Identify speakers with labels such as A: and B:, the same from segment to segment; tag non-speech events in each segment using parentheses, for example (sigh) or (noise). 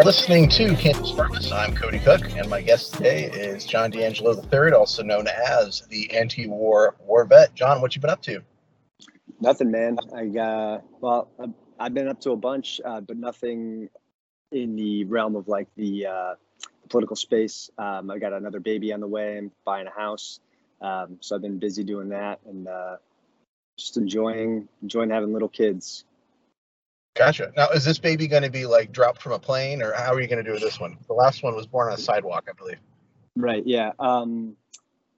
A: are listening to Campus Purpose. I'm Cody Cook, and my guest today is John D'Angelo III, also known as the anti-war war vet. John, what you been up to?
B: Nothing, man. I uh, well, I've been up to a bunch, uh, but nothing in the realm of like the, uh, political space. Um, I got another baby on the way. I'm buying a house, um, so I've been busy doing that and uh, just enjoying enjoying having little kids.
A: Gotcha. Now, is this baby going to be like dropped from a plane, or how are you going to do this one? The last one was born on a sidewalk, I believe.
B: Right. Yeah. Um,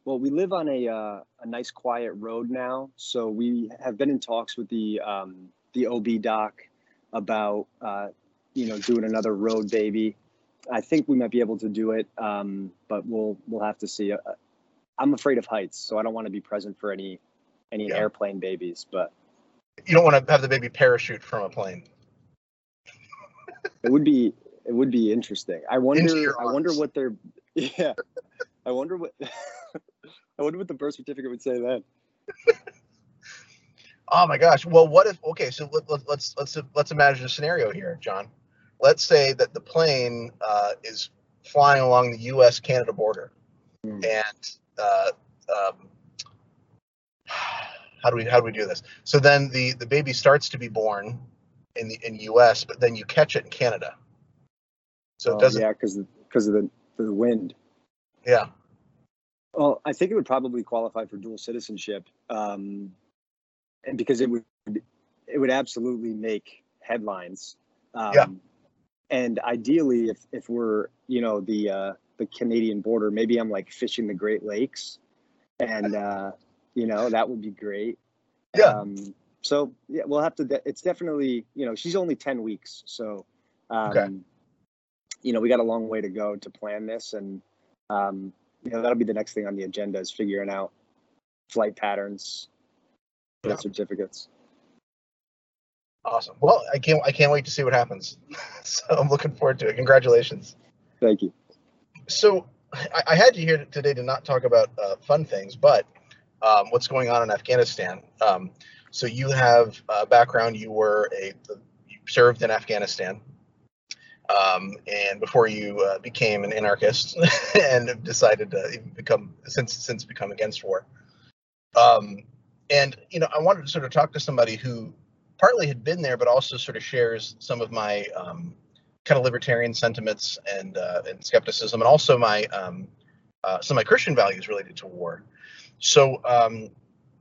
B: well, we live on a uh, a nice quiet road now, so we have been in talks with the um, the OB doc about uh, you know doing another road baby. I think we might be able to do it, um, but we'll we'll have to see. Uh, I'm afraid of heights, so I don't want to be present for any any yeah. airplane babies. But
A: you don't want to have the baby parachute from a plane.
B: it would be it would be interesting. I wonder I wonder what their (laughs) yeah. I wonder what (laughs) I wonder what the birth certificate would say then.
A: oh my gosh. Well, what if okay, so let, let, let's let's let's imagine a scenario here, John. Let's say that the plane uh, is flying along the U.S. Canada border, mm. and uh, um, how do we how do we do this? So then the the baby starts to be born in the in U.S., but then you catch it in Canada.
B: So oh, it doesn't. Yeah, because because of the the wind.
A: Yeah.
B: Well, I think it would probably qualify for dual citizenship, um, and because it would it would absolutely make headlines. Um, yeah. And ideally, if if we're you know the uh, the Canadian border, maybe I'm like fishing the Great Lakes, and uh, you know that would be great.
A: Yeah. Um,
B: so yeah, we'll have to. De- it's definitely you know she's only ten weeks, so um, okay. you know we got a long way to go to plan this, and um, you know that'll be the next thing on the agenda is figuring out flight patterns, yeah. certificates.
A: Awesome. Well, I can't I can't wait to see what happens. (laughs) so I'm looking forward to it. Congratulations.
B: Thank you.
A: So I, I had you here today to not talk about uh, fun things, but um, what's going on in Afghanistan. Um, so you have a background. You were a you served in Afghanistan, um, and before you uh, became an anarchist (laughs) and decided to become since since become against war. Um, and you know, I wanted to sort of talk to somebody who partly had been there, but also sort of shares some of my um, kind of libertarian sentiments and uh, and skepticism, and also my um, uh, some of my Christian values related to war. So, um,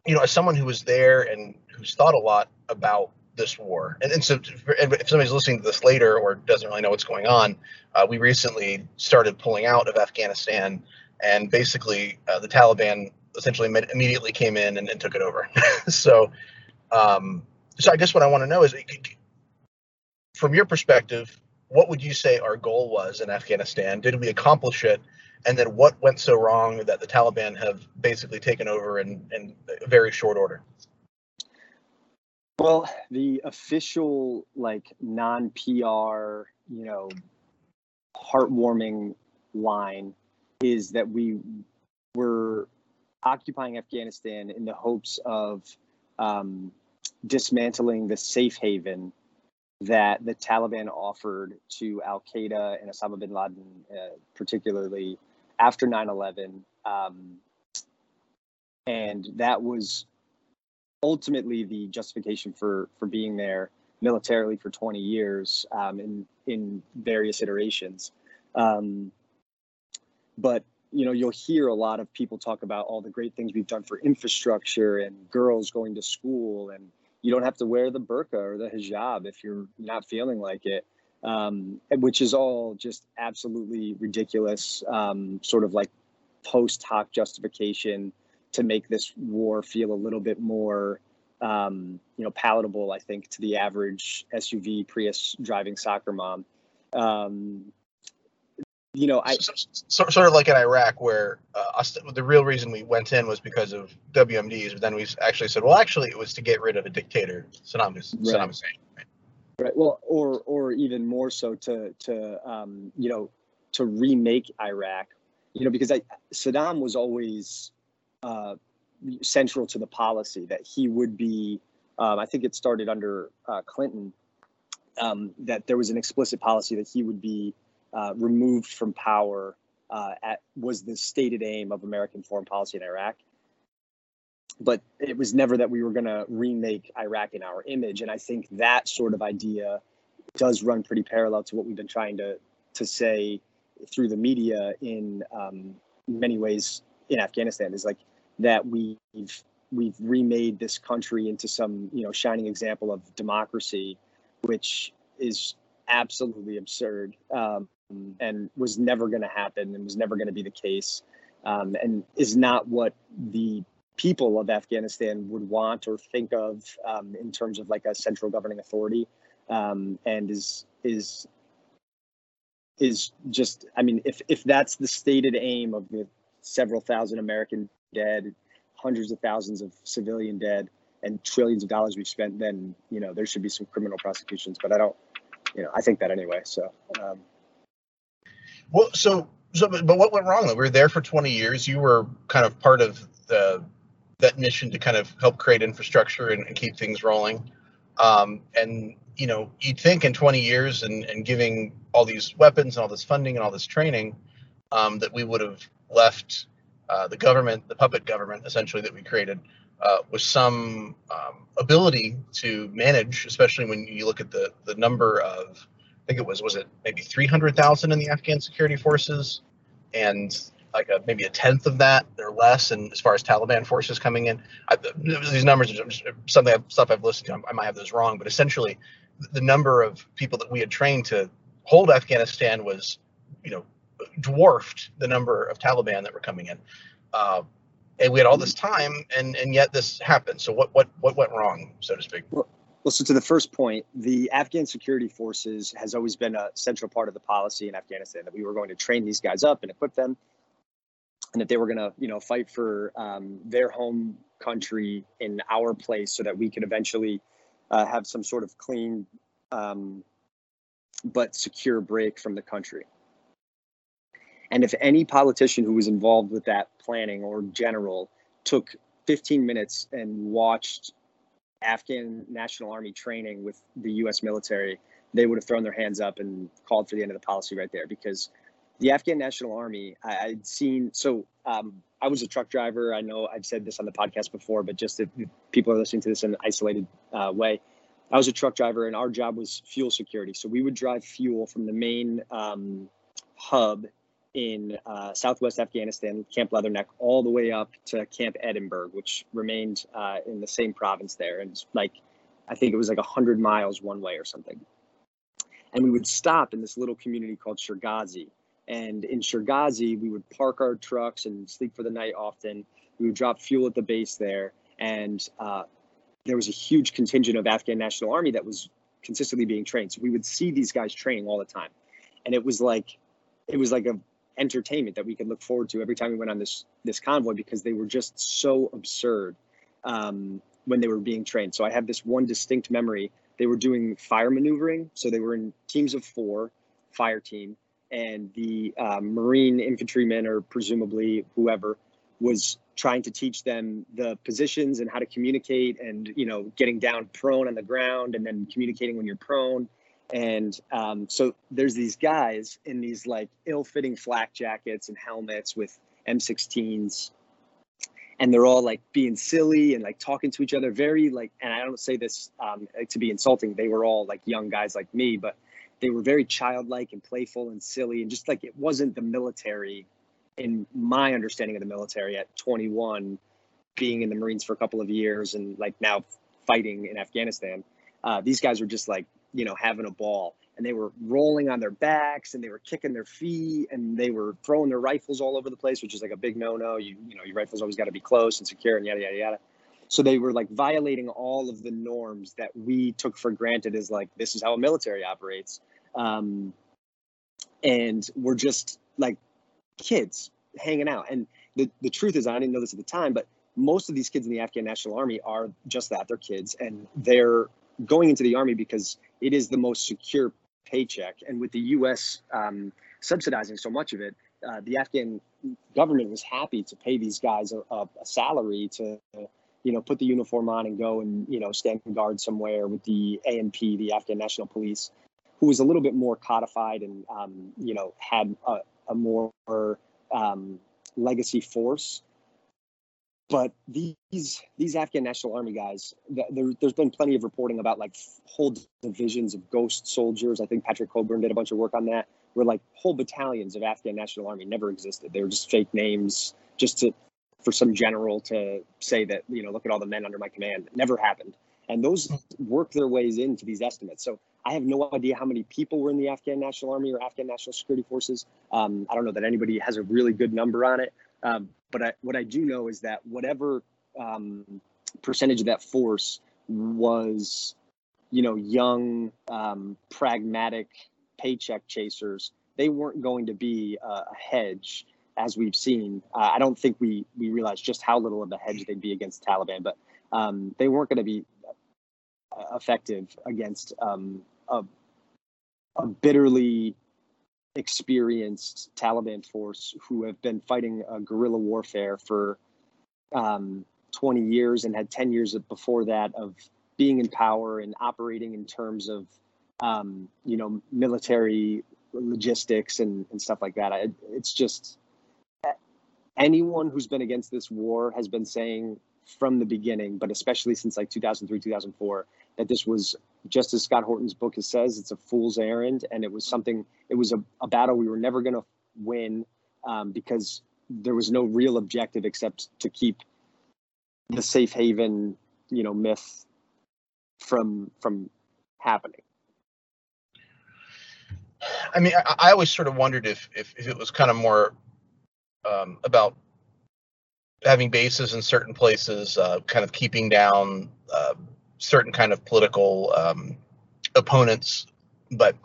A: you know, as someone who was there and who's thought a lot about this war, and, and so and if somebody's listening to this later or doesn't really know what's going on, uh, we recently started pulling out of Afghanistan, and basically uh, the Taliban essentially immediately came in and, and took it over. (laughs) so, um, so I guess what I want to know is, from your perspective, what would you say our goal was in Afghanistan? Did we accomplish it? And then what went so wrong that the Taliban have basically taken over in, in very short order?
B: Well, the official, like non PR, you know, heartwarming line is that we were occupying Afghanistan in the hopes of um, dismantling the safe haven that the Taliban offered to Al Qaeda and Osama bin Laden, uh, particularly after 9-11 um, and that was ultimately the justification for for being there militarily for 20 years um, in in various iterations. Um, but you know you'll hear a lot of people talk about all the great things we've done for infrastructure and girls going to school and you don't have to wear the burqa or the hijab if you're not feeling like it um, which is all just absolutely ridiculous, um, sort of like post hoc justification to make this war feel a little bit more, um, you know, palatable. I think to the average SUV Prius driving soccer mom. Um, you know, I
A: sort of like in Iraq, where uh, the real reason we went in was because of WMDs, but then we actually said, well, actually, it was to get rid of a dictator, Saddam, Saddam Hussein.
B: Right. Well, or or even more so to to um, you know to remake Iraq, you know, because I, Saddam was always uh, central to the policy that he would be. Um, I think it started under uh, Clinton um, that there was an explicit policy that he would be uh, removed from power uh, at, was the stated aim of American foreign policy in Iraq. But it was never that we were going to remake Iraq in our image. And I think that sort of idea does run pretty parallel to what we've been trying to, to say through the media in um, many ways in Afghanistan is like that we've we've remade this country into some you know shining example of democracy, which is absolutely absurd um, and was never going to happen and was never going to be the case um, and is not what the people of Afghanistan would want or think of um, in terms of like a central governing authority um, and is is is just I mean if if that's the stated aim of the several thousand American dead, hundreds of thousands of civilian dead, and trillions of dollars we've spent, then you know there should be some criminal prosecutions. But I don't, you know, I think that anyway. So. Um,
A: well, so so, but what went wrong? We were there for 20 years. You were kind of part of the that mission to kind of help create infrastructure and, and keep things rolling. Um, and you know, you'd think in 20 years and, and giving all these weapons and all this funding and all this training, um, that we would have left uh, the government, the puppet government, essentially that we created, uh, with some um, ability to manage, especially when you look at the the number of, I think it was was it maybe 300,000 in the Afghan security forces, and like a, maybe a tenth of that or less, and as far as Taliban forces coming in, I, these numbers are something I've, stuff I've listened to. I might have those wrong, but essentially, the number of people that we had trained to hold Afghanistan was, you know, dwarfed the number of Taliban that were coming in. Uh, and we had all this time, and and yet this happened. So what what what went wrong, so to speak?
B: Well, well, so to the first point, the Afghan security forces has always been a central part of the policy in Afghanistan that we were going to train these guys up and equip them, and that they were going to you know fight for um, their home country in our place, so that we could eventually uh, have some sort of clean um, but secure break from the country. And if any politician who was involved with that planning or general took 15 minutes and watched Afghan National Army training with the US military, they would have thrown their hands up and called for the end of the policy right there because the Afghan National Army, I, would seen, so um, I was a truck driver. I know I've said this on the podcast before, but just if people are listening to this in an isolated uh, way, I was a truck driver and our job was fuel security. So we would drive fuel from the main um, hub in uh, southwest Afghanistan, Camp Leatherneck, all the way up to Camp Edinburgh, which remained uh, in the same province there. And like, I think it was like 100 miles one way or something. And we would stop in this little community called Sherghazi. And in Sherghazi, we would park our trucks and sleep for the night often. We would drop fuel at the base there. And uh, there was a huge contingent of Afghan National Army that was consistently being trained. So we would see these guys training all the time. And it was like, it was like a entertainment that we could look forward to every time we went on this this convoy because they were just so absurd um, when they were being trained. So I have this one distinct memory. They were doing fire maneuvering, so they were in teams of four, fire team, and the uh, Marine infantrymen or presumably whoever was trying to teach them the positions and how to communicate and you know getting down prone on the ground and then communicating when you're prone and um, so there's these guys in these like ill-fitting flak jackets and helmets with M16s, and they're all like being silly and like talking to each other. Very like, and I don't say this um, to be insulting. They were all like young guys like me, but they were very childlike and playful and silly, and just like it wasn't the military. In my understanding of the military, at 21, being in the Marines for a couple of years and like now fighting in Afghanistan, uh, these guys were just like you know, having a ball. And they were rolling on their backs and they were kicking their feet and they were throwing their rifles all over the place, which is like a big no-no. You you know, your rifles always got to be close and secure and yada yada yada. So they were like violating all of the norms that we took for granted as like this is how a military operates. Um, and we're just like kids hanging out. And the, the truth is, I didn't know this at the time, but most of these kids in the Afghan National Army are just that. They're kids and they're going into the Army because it is the most secure paycheck. And with the U.S. Um, subsidizing so much of it, uh, the Afghan government was happy to pay these guys a, a, a salary to you know, put the uniform on and go and, you know, stand guard somewhere with the ANP, the Afghan National Police, who was a little bit more codified and, um, you know, had a, a more um, legacy force. But these these Afghan National Army guys, there, has been plenty of reporting about like whole divisions of ghost soldiers. I think Patrick Cockburn did a bunch of work on that, where like whole battalions of Afghan National Army never existed. They were just fake names, just to for some general to say that you know look at all the men under my command. It never happened, and those work their ways into these estimates. So I have no idea how many people were in the Afghan National Army or Afghan National Security Forces. Um, I don't know that anybody has a really good number on it. Um, but I, what I do know is that whatever um, percentage of that force was, you know, young, um, pragmatic paycheck chasers, they weren't going to be a hedge as we've seen. Uh, I don't think we we realized just how little of a hedge they'd be against Taliban, but um, they weren't going to be uh, effective against um, a, a bitterly experienced Taliban force who have been fighting a guerrilla warfare for um, 20 years and had 10 years before that of being in power and operating in terms of um, you know military logistics and, and stuff like that. I, it's just anyone who's been against this war has been saying from the beginning, but especially since like 2003, 2004, that this was just as Scott Horton's book says, it's a fool's errand, and it was something. It was a, a battle we were never going to win um, because there was no real objective except to keep the safe haven, you know, myth from from happening.
A: I mean, I, I always sort of wondered if, if, if it was kind of more um, about having bases in certain places, uh, kind of keeping down uh, certain kind of political um, opponents, but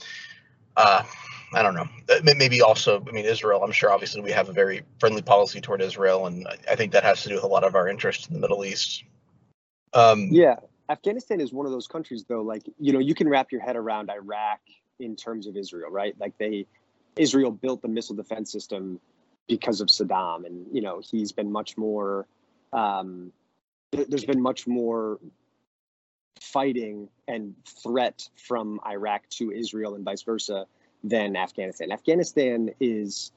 A: uh, I don't know. Maybe also, I mean, Israel. I'm sure, obviously, we have a very friendly policy toward Israel, and I think that has to do with a lot of our interest in the Middle East.
B: Um, yeah, Afghanistan is one of those countries, though. Like, you know, you can wrap your head around Iraq in terms of Israel, right? Like, they Israel built the missile defense system because of Saddam, and you know, he's been much more. Um, there's been much more fighting and threat from Iraq to Israel and vice versa than Afghanistan. Afghanistan is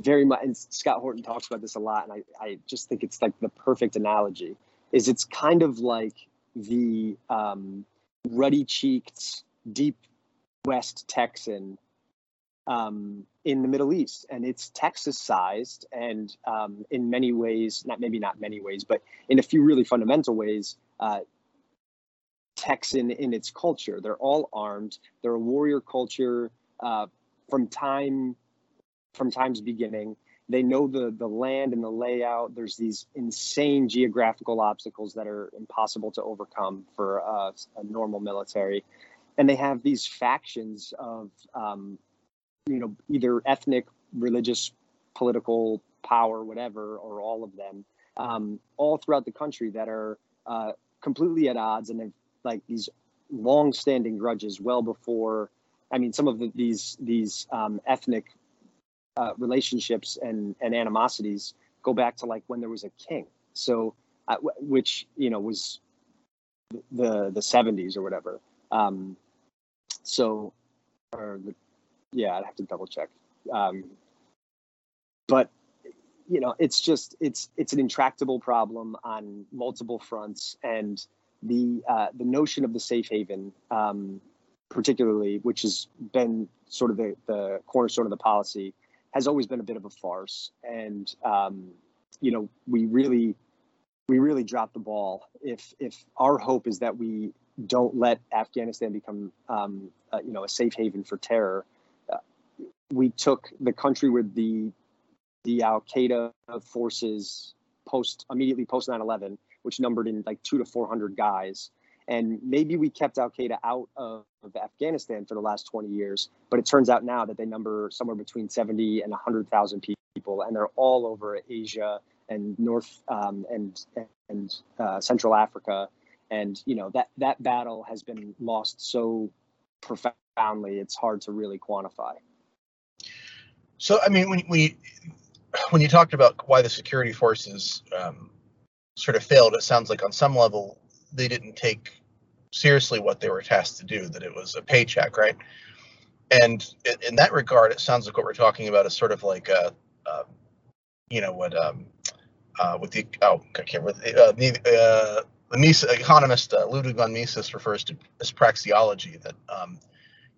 B: very much, and Scott Horton talks about this a lot, and I, I just think it's like the perfect analogy. Is it's kind of like the um, ruddy-cheeked, deep West Texan um, in the Middle East, and it's Texas-sized, and um, in many ways, not maybe not many ways, but in a few really fundamental ways, uh, Texan in its culture. They're all armed. They're a warrior culture uh, from time from time's beginning. They know the the land and the layout. There's these insane geographical obstacles that are impossible to overcome for uh, a normal military, and they have these factions of um, you know either ethnic, religious, political power, whatever, or all of them, um, all throughout the country that are uh, completely at odds and have like these long-standing grudges well before. I mean, some of the, these these um, ethnic uh, relationships and and animosities go back to like when there was a king. So, uh, which you know was the the 70s or whatever. Um, so, or the yeah, I'd have to double check. Um, but you know, it's just it's it's an intractable problem on multiple fronts, and the uh, the notion of the safe haven, um, particularly, which has been sort of the, the cornerstone of the policy, has always been a bit of a farce. And um, you know, we really we really dropped the ball. If if our hope is that we don't let Afghanistan become um, uh, you know a safe haven for terror, we took the country with the the Al Qaeda forces post immediately post 9/11 which numbered in like two to 400 guys. And maybe we kept Al Qaeda out of, of, Afghanistan for the last 20 years, but it turns out now that they number somewhere between 70 and 100,000 people, and they're all over Asia and North um, and and uh, Central Africa. And you know that that battle has been lost so profoundly; it's hard to really quantify.
A: So, I mean, when you, when you talked about why the security forces um, sort of failed, it sounds like on some level they didn't take seriously what they were tasked to do, that it was a paycheck, right? And in, that regard, it sounds like what we're talking about is sort of like a, uh, you know, what um, uh, with the oh, I can't remember uh, the uh, the Mises, economist uh, Ludwig von Mises refers to as praxeology that um,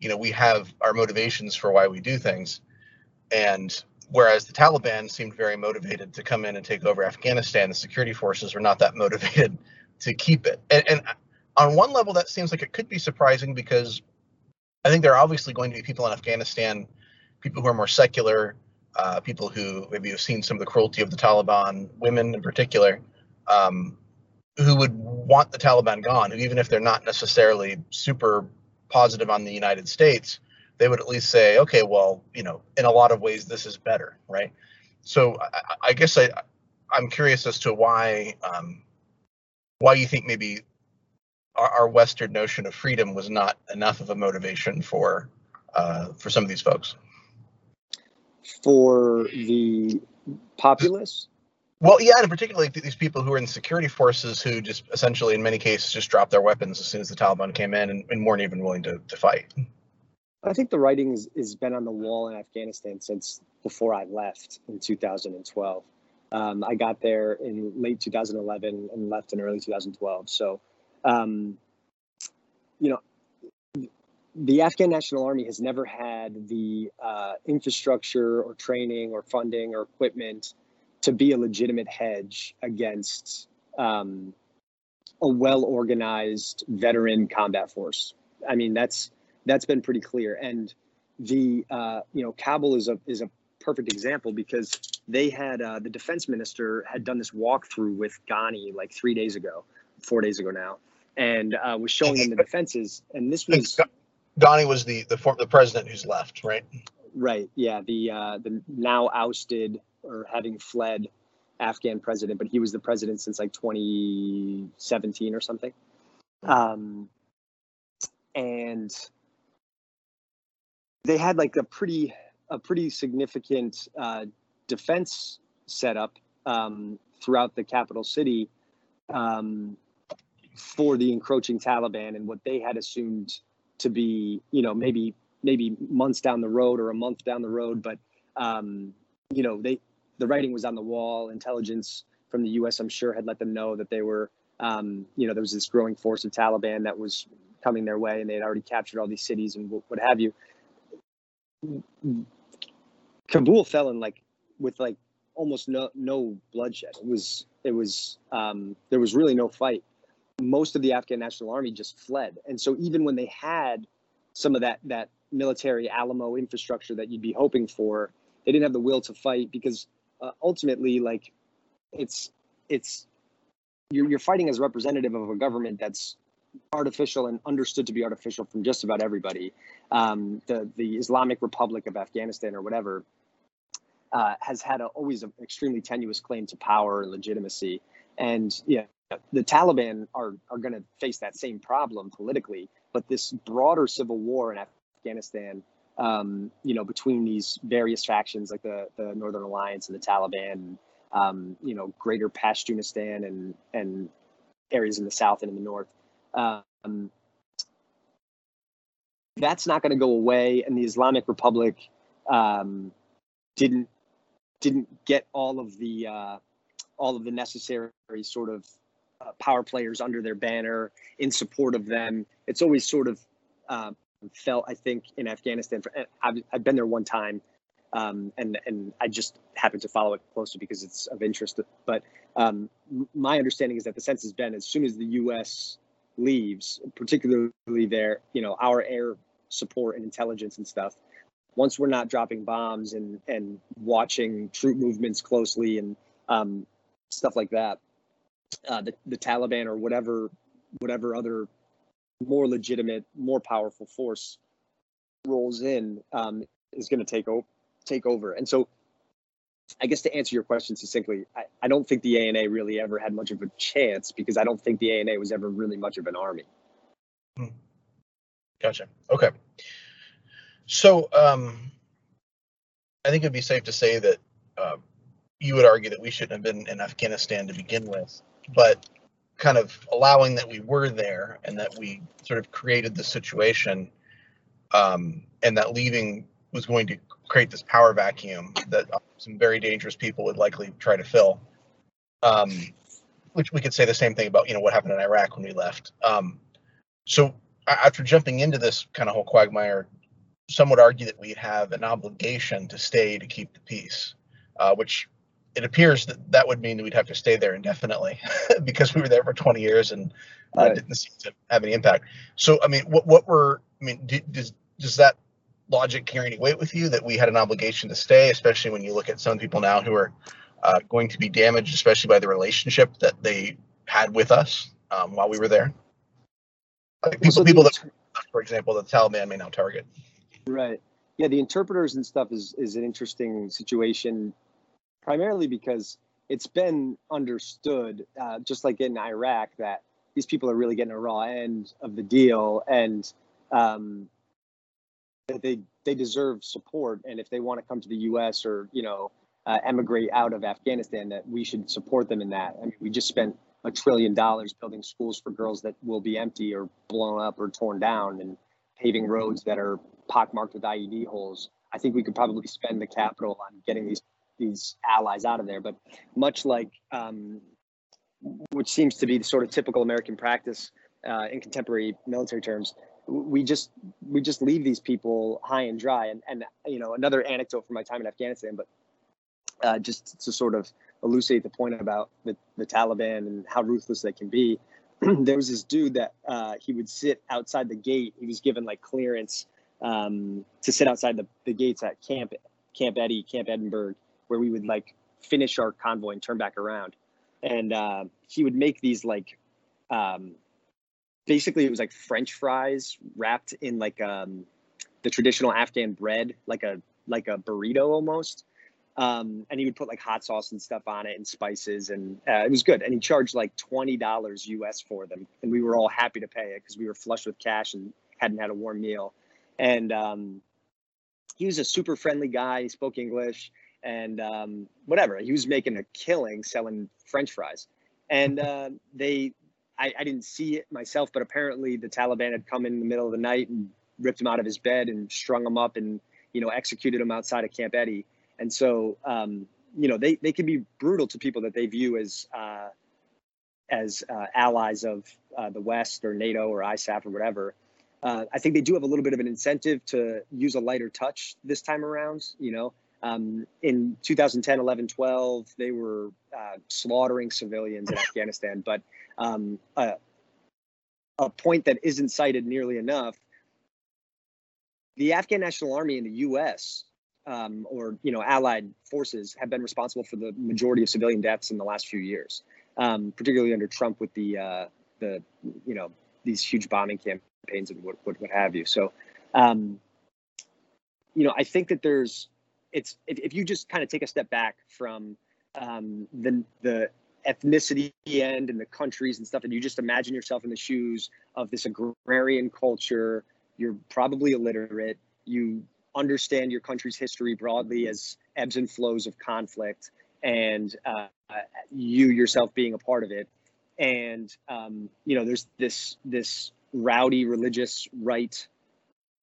A: you know we have our motivations for why we do things, and whereas the Taliban seemed very motivated to come in and take over Afghanistan, the security forces were not that (laughs) motivated to keep it. And, and on one level, that seems like it could be surprising because I think there are obviously going to be people in Afghanistan, people who are more secular, uh, people who maybe have seen some of the cruelty of the Taliban, women in particular, um, who would want the Taliban gone, who even if they're not necessarily super positive on the United States, they would at least say, okay, well, you know, in a lot of ways, this is better, right? So I, I guess I, I'm curious as to why, um, why you think maybe our, our, Western notion of freedom was not enough of a motivation for, uh, for some of these folks.
B: For the populace.
A: Well, yeah, and particularly these people who are in security forces who just essentially, in many cases, just dropped their weapons as soon as the Taliban came in and, and weren't even willing to, to fight.
B: I think the writing has, has been on the wall in Afghanistan since before I left in 2012. Um, I got there in late 2011 and left in early 2012. So, um, you know, the Afghan National Army has never had the uh, infrastructure or training or funding or equipment to be a legitimate hedge against um, a well organized veteran combat force. I mean, that's that's been pretty clear. And the uh, you know Kabul is a is a perfect example because they had uh, the defense minister had done this walkthrough with Ghani like three days ago, four days ago now, and uh, was showing them the defenses. And this was
A: Ghani was the the the president who's left, right?
B: Right. Yeah. The uh, the now ousted or having fled Afghan president, but he was the president since like 2017 or something. Um, and they had like a pretty a pretty significant uh, defense setup um, throughout the capital city um, for the encroaching Taliban and what they had assumed to be, you know, maybe maybe months down the road or a month down the road, but um, you know, they the writing was on the wall. Intelligence from the U.S. I'm sure had let them know that they were, um, you know, there was this growing force of Taliban that was coming their way, and they had already captured all these cities and what have you. Kabul fell in like with like almost no no bloodshed. It was it was um, there was really no fight. Most of the Afghan National Army just fled, and so even when they had some of that that military Alamo infrastructure that you'd be hoping for, they didn't have the will to fight because uh, ultimately, like, it's it's you're you're fighting as representative of a government that's artificial and understood to be artificial from just about everybody. Um, the the Islamic Republic of Afghanistan or whatever uh, has had a, always an extremely tenuous claim to power and legitimacy, and yeah, the Taliban are are going to face that same problem politically. But this broader civil war in Afghanistan um, you know, between these various factions like the, the Northern Alliance and the Taliban, um, you know, greater Pashtunistan and, and areas in the south and in the north. Um, that's not going to go away. And the Islamic Republic um, didn't didn't get all of the uh, all of the necessary sort of uh, power players under their banner in support of them. It's always sort of uh, felt I think in Afghanistan. For, I've, I've been there one time, um, and and I just happen to follow it closely because it's of interest. But um, my understanding is that the sense has been as soon as the U.S. leaves, particularly their you know our air support and intelligence and stuff. Once we're not dropping bombs and and watching troop movements closely and um, stuff like that, uh, the the Taliban or whatever whatever other more legitimate, more powerful force rolls in, um, is going to take over. Take over, and so I guess to answer your question succinctly, I, I, don't think the ANA really ever had much of a chance because I don't think the ANA was ever really much of an army.
A: Hmm. Gotcha. Okay. So um, I think it'd be safe to say that uh, you would argue that we shouldn't have been in Afghanistan to begin with, but kind of allowing that we were there and that we sort of created the situation um, and that leaving was going to create this power vacuum that some very dangerous people would likely try to fill. Um, which we could say the same thing about, you know, what happened in Iraq when we left. Um, so after jumping into this kind of whole quagmire, some would argue that we have an obligation to stay to keep the peace, uh, which it appears that that would mean that we'd have to stay there indefinitely (laughs) because we were there for 20 years and uh, right. didn't seem to have any impact. So, I mean, what what were I mean, does does that logic carry any weight with you that we had an obligation to stay, especially when you look at some people now who are uh, going to be damaged, especially by the relationship that they had with us um, while we were there? Like people, so people that, for example, the Taliban may now target.
B: Right. Yeah, the interpreters and stuff is is an interesting situation, primarily because it's been understood, uh, just like in Iraq, that these people are really getting a raw end of the deal, and um, they they deserve support. And if they want to come to the U.S. or you know uh, emigrate out of Afghanistan, that we should support them in that. I mean, we just spent a trillion dollars building schools for girls that will be empty or blown up or torn down, and paving roads that are pockmarked with IED holes. I think we could probably spend the capital on getting these these allies out of there. But much like um, which seems to be the sort of typical American practice uh, in contemporary military terms, we just we just leave these people high and dry. And and you know another anecdote from my time in Afghanistan, but uh, just to sort of elucidate the point about the, the Taliban and how ruthless they can be. (clears throat) there was this dude that uh, he would sit outside the gate. He was given like clearance um, to sit outside the, the gates at Camp Camp Eddie, Camp Edinburgh, where we would like finish our convoy and turn back around. And uh, he would make these like, um, basically it was like French fries wrapped in like um, the traditional Afghan bread, like a like a burrito almost. Um, and he would put like hot sauce and stuff on it and spices, and uh, it was good. And he charged like twenty dollars US for them, and we were all happy to pay it because we were flush with cash and hadn't had a warm meal and um, he was a super friendly guy. He spoke English and um, whatever. He was making a killing selling French fries, and uh, they. I, I didn't see it myself, but apparently the Taliban had come in the middle of the night and ripped him out of his bed and strung him up and you know executed him outside of Camp Eddie. And so um, you know they they can be brutal to people that they view as uh, as uh, allies of uh, the West or NATO or ISAF or whatever. Uh, I think they do have a little bit of an incentive to use a lighter touch this time around. You know, um, in 2010, 11, 12, they were uh, slaughtering civilians in (laughs) Afghanistan. But um, a point that isn't cited nearly enough the Afghan National Army and the U.S. Um, or you know allied forces have been responsible for the majority of civilian deaths in the last few years, um, particularly under Trump with the uh, the you know these huge bombing campaigns campaigns and what, what, what have you. So, um, you know, I think that there's, it's, if, if you just kind of take a step back from um, the, the ethnicity end and the countries and stuff, and you just imagine yourself in the shoes of this agrarian culture, you're probably illiterate, you understand your country's history broadly as ebbs and flows of conflict, and uh, you yourself being a part of it. And um, you know, there's this this rowdy religious right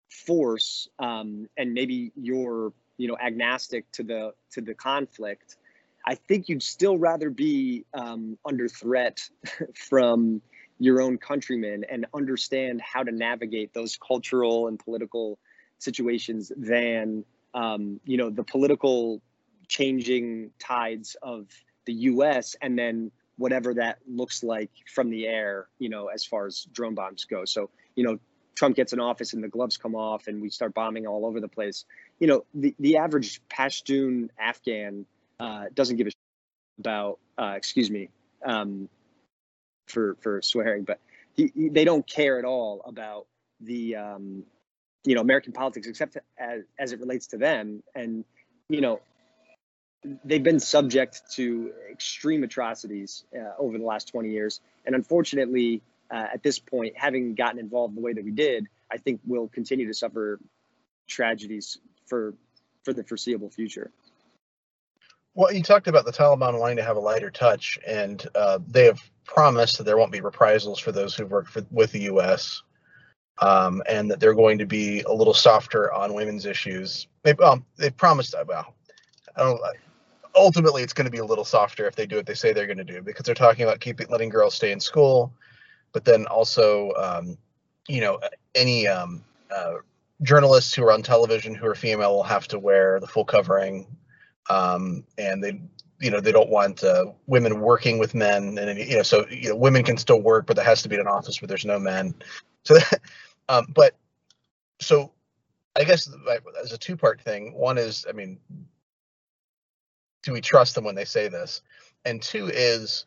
B: force um, and maybe you're you know agnostic to the to the conflict i think you'd still rather be um, under threat (laughs) from your own countrymen and understand how to navigate those cultural and political situations than um, you know the political changing tides of the us and then whatever that looks like from the air, you know, as far as drone bombs go. So, you know, Trump gets in office and the gloves come off and we start bombing all over the place. You know, the, the average Pashtun Afghan uh, doesn't give a about, uh, excuse me, um, for, for swearing, but he, he, they don't care at all about the, um, you know, American politics, except as, as it relates to them. And, you know, they've been subject to extreme atrocities uh, over the last 20 years. And unfortunately, uh, at this point, having gotten involved the way that we did, I think we'll continue to suffer tragedies for for the foreseeable future.
A: Well, you talked about the Taliban wanting to have a lighter touch, and uh, they have promised that there won't be reprisals for those who've worked for, with the U.S. Um, and that they're going to be a little softer on women's issues. They, um, they've promised. Uh, well, I don't. Ultimately, it's going to be a little softer if they do what they say they're going to do, because they're talking about keeping letting girls stay in school, but then also, um, you know, any um, uh, journalists who are on television who are female will have to wear the full covering um, and they you know they don't want uh, women working with men and you know so you know women can still work but there has to be an office where there's no men. So that, (laughs) um, but so i guess as a two part thing one is i mean do we trust them when they say this? And two is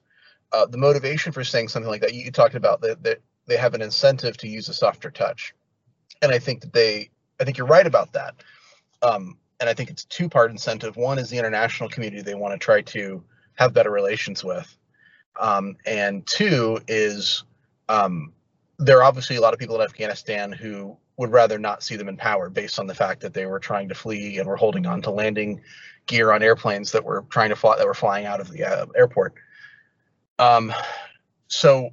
A: uh, the motivation for saying something like that you, talked about that, that they have an incentive to use a softer touch. And i think that they i think you're right about that. Um, and I think it's two part incentive. One is the international community they want to try to have better relations with. Um, and two is um, there are obviously a lot of people in Afghanistan who would rather not see them in power based on the fact that they were trying to flee and were holding on to landing gear on airplanes that were trying to fly that were flying out of the uh, airport. Um, so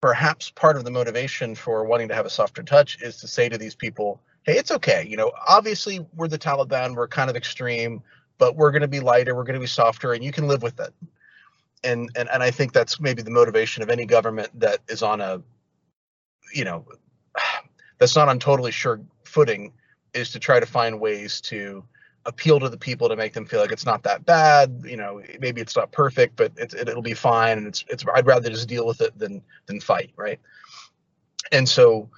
A: perhaps part of the motivation for wanting to have a softer touch is to say to these people, hey, it's okay. You know, obviously we're the Taliban, we're kind of extreme, but we're going to be lighter, we're going to be softer, and you can live with it. And and and I think that's maybe the motivation of any government that is on a, you know, (sighs) that's not on totally sure footing, is to try to find ways to appeal to the people to make them feel like it's not that bad. You know, maybe it's not perfect, but it's, it, will be fine. And it's it's I'd rather just deal with it than than fight, right? And so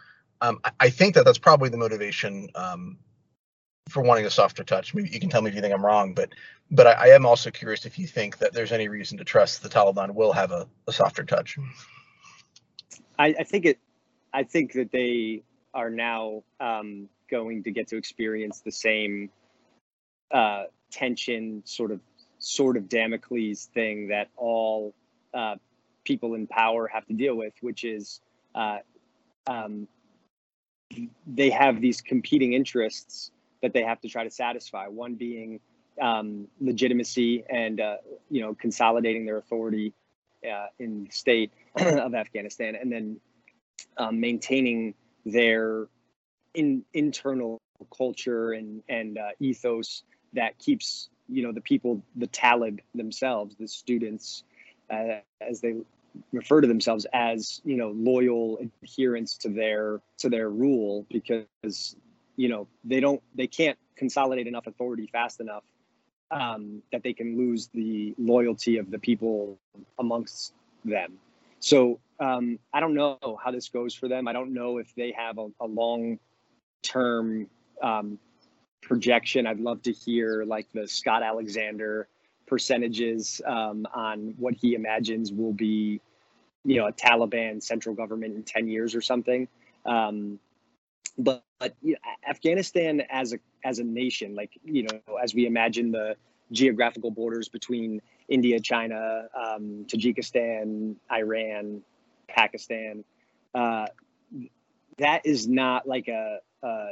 A: um, I think that that's probably the motivation um, for wanting a softer touch. Maybe you can tell me if you think I'm wrong, but but I, I, am also curious if you think that there's any reason to trust the Taliban will have a, a softer touch.
B: I, I, think it. I think that they are now um, going to get to experience the same uh, tension, sort of sword of Damocles thing that all uh, people in power have to deal with, which is uh, um, they have these competing interests that they have to try to satisfy. One being um, legitimacy and uh, you know consolidating their authority uh, in the state (clears throat) of Afghanistan, and then um, maintaining their in, internal culture and and uh, ethos that keeps you know the people, the Talib themselves, the students, uh, as they refer to themselves as you know loyal adherents to their to their rule because you know they don't they can't consolidate enough authority fast enough um, that they can lose the loyalty of the people amongst them. So um, i don't know how this goes for them. I don't know if they have a, a long term um, projection. I'd love to hear like the Scott Alexander percentages um, on what he imagines will be, you know, a Taliban central government in 10 years or something. Um, but, but you know, Afghanistan as a as a nation, like you know, as we imagine the geographical borders between India, China, um, Tajikistan, Iran, Pakistan, uh, that is not like a, a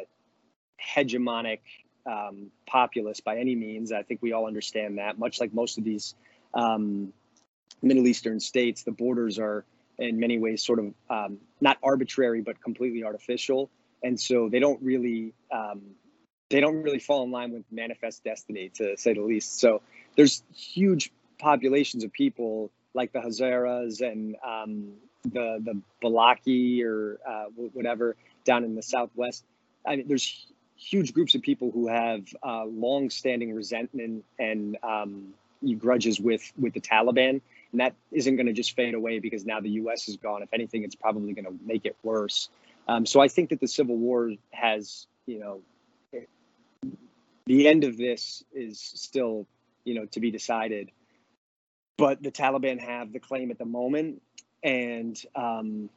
B: hegemonic um, populace by any means. I think we all understand that. Much like most of these um, Middle Eastern states, the borders are in many ways sort of um, not arbitrary but completely artificial, and so they don't really um, they don't really fall in line with manifest destiny, to say the least. So there's huge populations of people like the Hazaras and um, the the Balaki or uh, whatever down in the southwest. I mean, there's huge groups of people who have uh, long-standing resentment and um, grudges with with the Taliban, and that isn't going to just fade away because now the U.S. is gone. If anything, it's probably going to make it worse. Um, so I think that the Civil War has, you know, the end of this is still, you know, to be decided. But the Taliban have the claim at the moment, and um,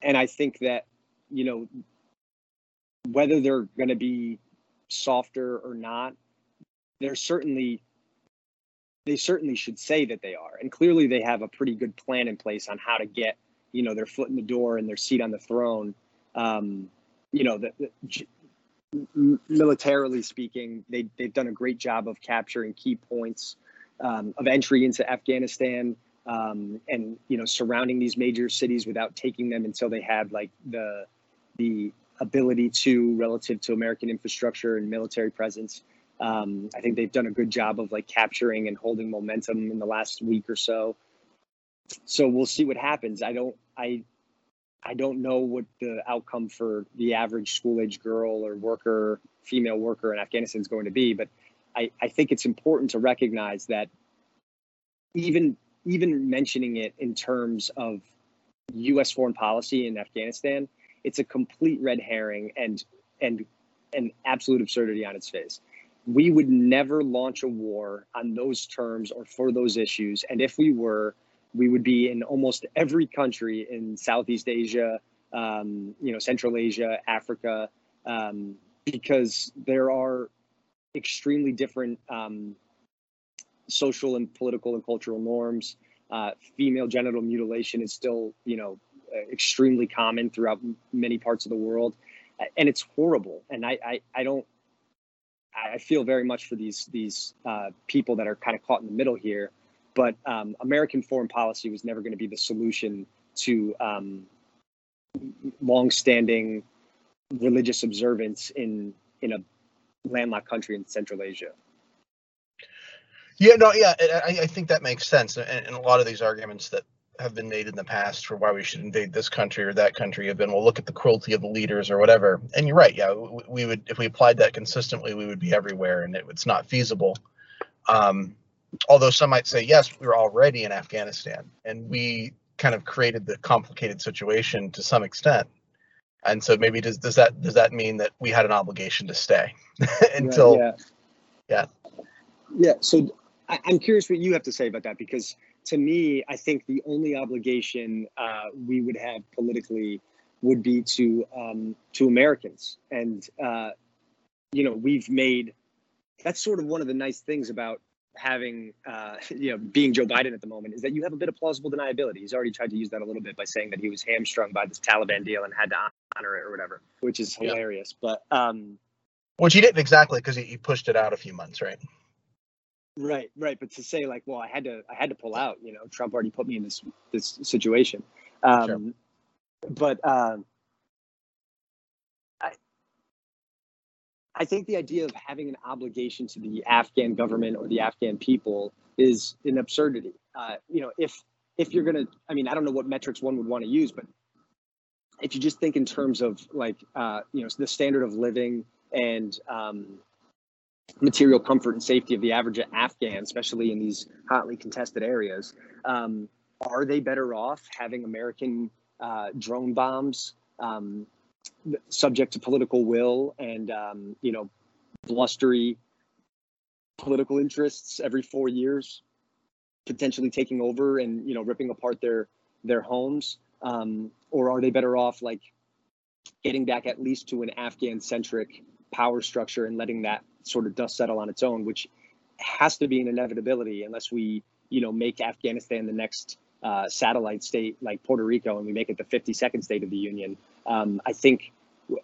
B: and I think that you know whether they're going to be softer or not, they're certainly they certainly should say that they are, and clearly they have a pretty good plan in place on how to get you know their foot in the door and their seat on the throne. Um, you know, militarily speaking, they they've done a great job of capturing key points um, of entry into Afghanistan. Um, and you know surrounding these major cities without taking them until they had like the the ability to relative to American infrastructure and military presence. Um, I think they've done a good job of like capturing and holding momentum in the last week or so. So we'll see what happens. I don't I I don't know what the outcome for the average school age girl or worker, female worker in Afghanistan is going to be, but I, I think it's important to recognize that even even mentioning it in terms of U.S. foreign policy in Afghanistan, it's a complete red herring and and an absolute absurdity on its face. We would never launch a war on those terms or for those issues, and if we were, we would be in almost every country in Southeast Asia, um, you know, Central Asia, Africa, um, because there are extremely different um, social and political and cultural norms. Uh, female genital mutilation is still, you know, extremely common throughout many parts of the world, and it's horrible. And I, I, I don't, I feel very much for these these uh, people that are kind of caught in the middle here. But um, American foreign policy was never going to be the solution to um, longstanding religious observance in in a landlocked country in Central Asia.
A: Yeah, no, yeah, I, I think that makes sense, and, and, a lot of these arguments that have been made in the past for why we should invade this country or that country have been, well, look at the cruelty of the leaders or whatever. And you're right, yeah, we, would if we applied that consistently, we would be everywhere, and it, it's not feasible. Um, although some might say, yes, we were already in Afghanistan, and we kind of created the complicated situation to some extent. And so maybe does does that does that mean that we had an obligation to stay (laughs) until
B: yeah, yeah. yeah. So I, am curious what you have to say about that because to me, I think the only obligation uh, we would have politically would be to um, to Americans, and uh, you know we've made that's sort of one of the nice things about having uh, (laughs) you know being Joe Biden at the moment is that you have a bit of plausible deniability. He's already tried to use that a little bit by saying that he was hamstrung by this Taliban deal and had to honor it or whatever, which is hilarious. Yeah. But um,
A: which he didn't exactly because he, he pushed it out a few months, right?
B: Right, right. But to say like, well, I had to, I had to pull out. You know, Trump already put me in this this situation. Um, sure. But um, I, I think the idea of having an obligation to the Afghan government or the Afghan people is an absurdity. Uh, you know, if if you're gonna, I mean, I don't know what metrics one would want to use, but if you just think in terms of like, uh, you know, the standard of living and um, material comfort and safety of the average Afghan, especially in these hotly contested areas. Um, are they better off having American uh, drone bombs um, subject to political will and um, you know blustery political interests every four years, potentially taking over and you know ripping apart their their homes, um, or are they better off like getting back at least to an Afghan centric power structure and letting that sort of dust settle on its own, which has to be an inevitability unless we, you know, make Afghanistan the next uh, satellite state like Puerto Rico and we make it the 52nd state of the union. Um, I think,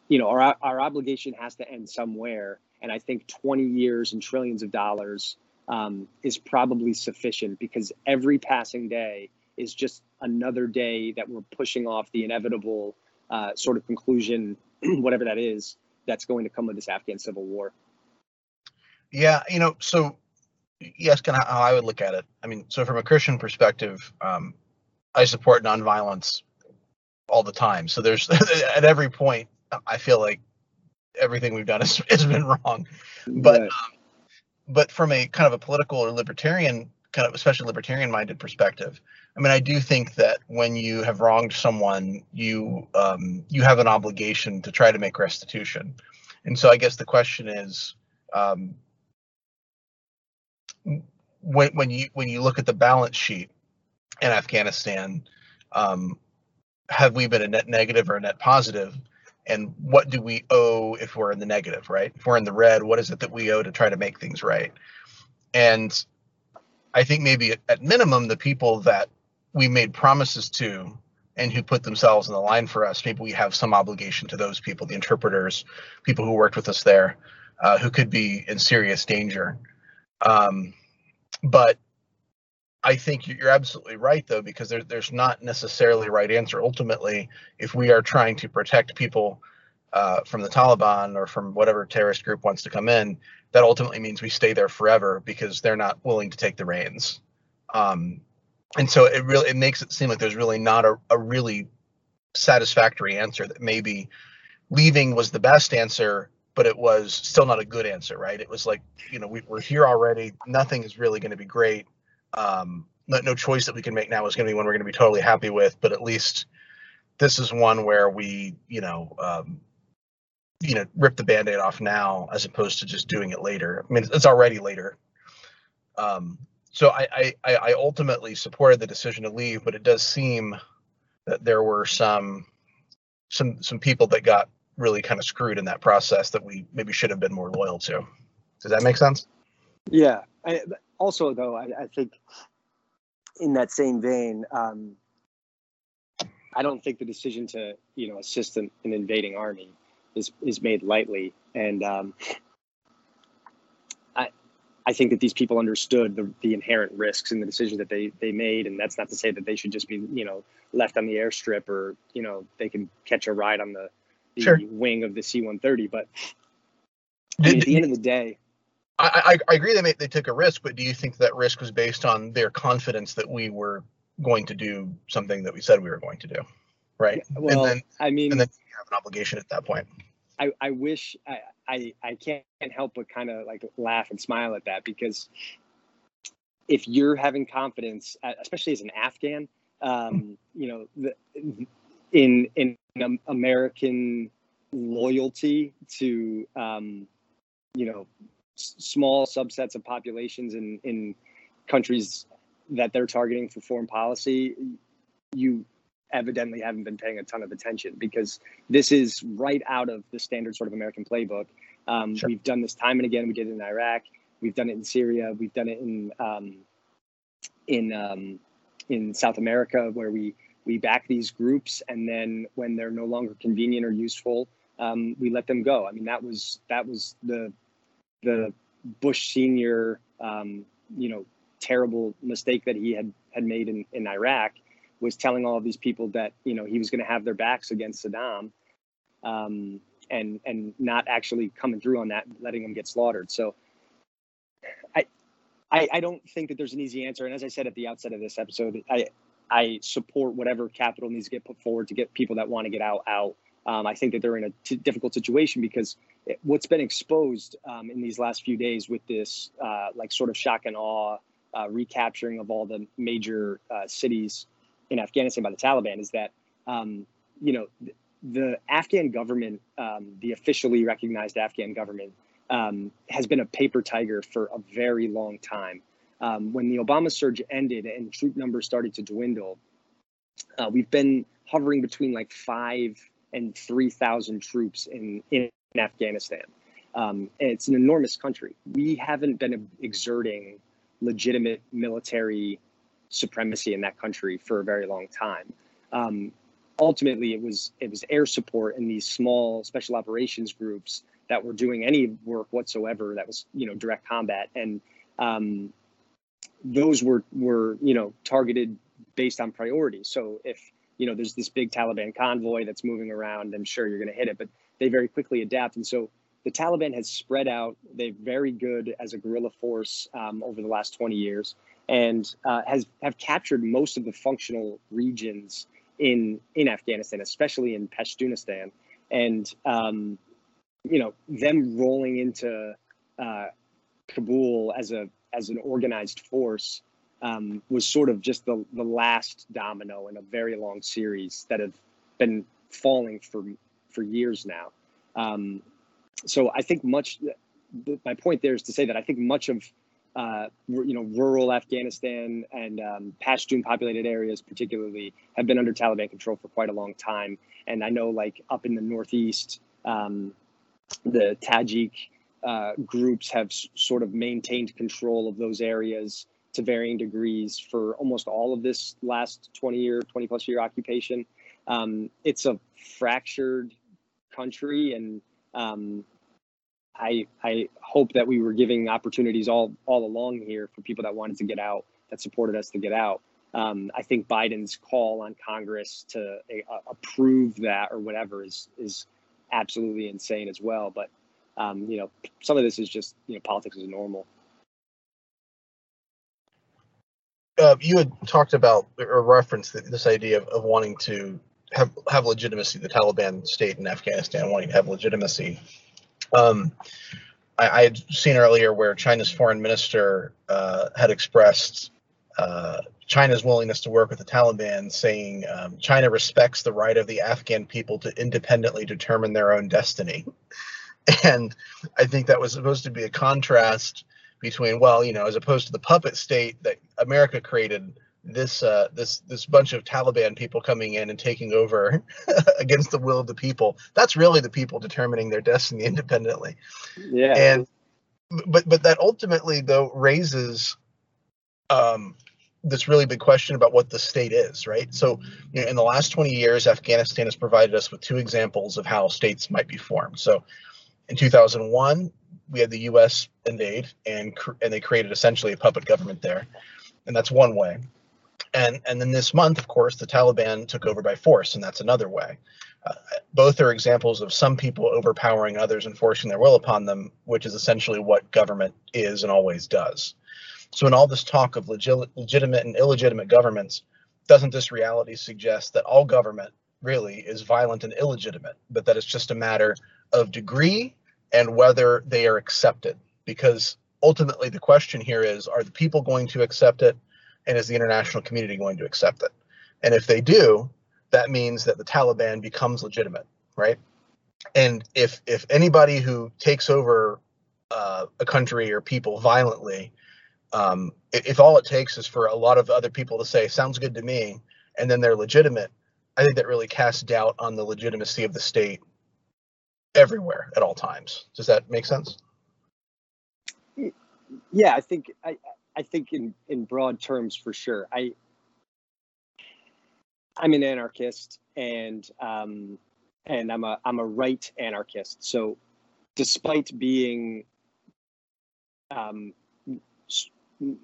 B: you know, our, our obligation has to end somewhere. And I think 20 years and trillions of dollars um, is probably sufficient because every passing day is just another day that we're pushing off the inevitable uh, sort of conclusion, (clears throat) whatever that is, that's going to come with this Afghan civil war.
A: Yeah, you know, so yes, kind of how I would look at it. I mean, so from a Christian perspective, um, I support nonviolence all the time. So there's (laughs) at every point, I feel like everything we've done has, has been wrong. But um, but from a kind of a political or libertarian kind of especially libertarian minded perspective, I mean, I do think that when you have wronged someone, you um, you have an obligation to try to make restitution. And so I guess the question is, um, when when you when you look at the balance sheet in Afghanistan, um, have we been a net negative or a net positive? And what do we owe if we're in the negative, right? If we're in the red, what is it that we owe to try to make things right? And I think maybe at, minimum, the people that we made promises to and who put themselves in the line for us, maybe we have some obligation to those people, the interpreters, people who worked with us there, uh, who could be in serious danger. Um, but I think you're absolutely right, though, because there, there's not necessarily right answer. Ultimately, if we are trying to protect people uh, from the Taliban or from whatever terrorist group wants to come in, that ultimately means we stay there forever because they're not willing to take the reins. Um, and so it really it makes it seem like there's really not a, a really satisfactory answer that maybe leaving was the best answer but it was still not a good answer right? It was like you know we, are here already. Nothing is really going to be great. Um, no, no choice that we can make now is going to be one we're going to be totally happy with but at least this is one where we you know um, you know rip the band-aid off now as opposed to just doing it later. I mean it's already later. Um, so I, I, I ultimately supported the decision to leave, but it does seem that there were some some some people that got really kind of screwed in that process that we maybe should have been more loyal to. Does that make sense?
B: Yeah. I, also, though, I, I, think in that same vein, um, I don't think the decision to you know assist an, an invading army is is made lightly, and um, I think that these people understood the, the inherent risks in the decisions that they they made, and that's not to say that they should just be you know left on the airstrip or you know they can catch a ride on the, the sure. wing of the C-130. But I mean, at the end of the day,
A: I, I, I agree they made, they took a risk, but do you think that risk was based on their confidence that we were going to do something that we said we were going to do, right?
B: Well, and then, I mean,
A: and then you have an obligation at that point.
B: I, I wish I, I, I can't help but kind of like laugh and smile at that because if you're having confidence, especially as an Afghan, um, you know, the, in in American loyalty to um, you know s- small subsets of populations in in countries that they're targeting for foreign policy, you evidently haven't been paying a ton of attention because this is right out of the standard sort of American playbook. Um, sure. We've done this time and again. We did it in Iraq. We've done it in Syria. We've done it in um, in um, in South America, where we we back these groups, and then when they're no longer convenient or useful, um, we let them go. I mean, that was that was the the Bush senior, um, you know, terrible mistake that he had had made in in Iraq was telling all of these people that you know he was going to have their backs against Saddam, um, and and not actually coming through on that, letting them get slaughtered. So, I, I, I don't think that there's an easy answer. And as I said at the outset of this episode, I I support whatever capital needs to get put forward to get people that want to get out out. Um, I think that they're in a t- difficult situation because it, what's been exposed um, in these last few days with this uh, like sort of shock and awe uh, recapturing of all the major uh, cities in Afghanistan by the Taliban is that um, you know the, the Afghan government, um, the officially recognized Afghan government, um, has been a paper tiger for a very long time. Um, when the Obama surge ended and troop numbers started to dwindle, uh, we've been hovering between like five and three thousand troops in in Afghanistan. Um, it's an enormous country. We haven't been exerting legitimate military supremacy in that country for a very long time. Um, ultimately, it was it was air support and these small special operations groups that were doing any work whatsoever that was you know direct combat, and um, those were were you know targeted based on priority. So if you know there's this big Taliban convoy that's moving around, then sure you're going to hit it, but they very quickly adapt, and so the Taliban has spread out. They're very good as a guerrilla force um, over the last 20 years and uh, has have captured most of the functional regions in in Afghanistan, especially in Pashtunistan, and um, you know them rolling into uh, Kabul as a as an organized force um, was sort of just the the last domino in a very long series that have been falling for for years now. Um, so I think much. My point there is to say that I think much of uh, you know, rural Afghanistan and um, Pashtun populated areas, particularly, have been under Taliban control for quite a long time. And I know, like up in the northeast, um, the Tajik uh, groups have s- sort of maintained control of those areas to varying degrees for almost all of this last 20 year, 20 plus year occupation. Um, it's a fractured country, and um, I I hope that we were giving opportunities all all along here for people that wanted to get out, that supported us to get out. Um, I think Biden's call on Congress to uh, approve that or whatever is is absolutely insane as well. But um, you know, some of this is just you know politics is normal.
A: Uh, you had talked about or referenced this idea of, of wanting to have have legitimacy, the Taliban state in Afghanistan wanting to have legitimacy. Um, I, I, had seen earlier where China's foreign minister uh, had expressed uh, China's willingness to work with the Taliban, saying um, China respects the right of the Afghan people to independently determine their own destiny. And I think that was supposed to be a contrast between, well, you know, as opposed to the puppet state that America created, this uh, this this bunch of Taliban people coming in and taking over (laughs) against the will of the people. That's really the people determining their destiny (laughs) independently.
B: Yeah.
A: And but but that ultimately though raises um, this really big question about what the state is, right? So, you know, in the last 20 years, Afghanistan has provided us with two examples of how states might be formed. So, in 2001, we had the U.S. invade, and and they created essentially a puppet government there, and that's one way. And and then this month, of course, the Taliban took over by force, and that's another way. Uh, both are examples of some people overpowering others and forcing their will upon them, which is essentially what government is and always does. So, in all this talk of legit, legitimate and illegitimate governments, doesn't this reality suggest that all government really is violent and illegitimate, but that it's just a matter of degree and whether they are accepted? Because ultimately, the question here is are the people going to accept it? And is the international community going to accept it? And if they do, that means that the Taliban becomes legitimate, right? And if if anybody who takes over uh, a country or people violently um, if all it takes is for a lot of other people to say sounds good to me and then they're legitimate i think that really casts doubt on the legitimacy of the state everywhere at all times. Does that make sense?
B: Yeah i think i i think in in broad terms for sure. I i'm an anarchist and um and i'm a i'm a right anarchist. So despite being um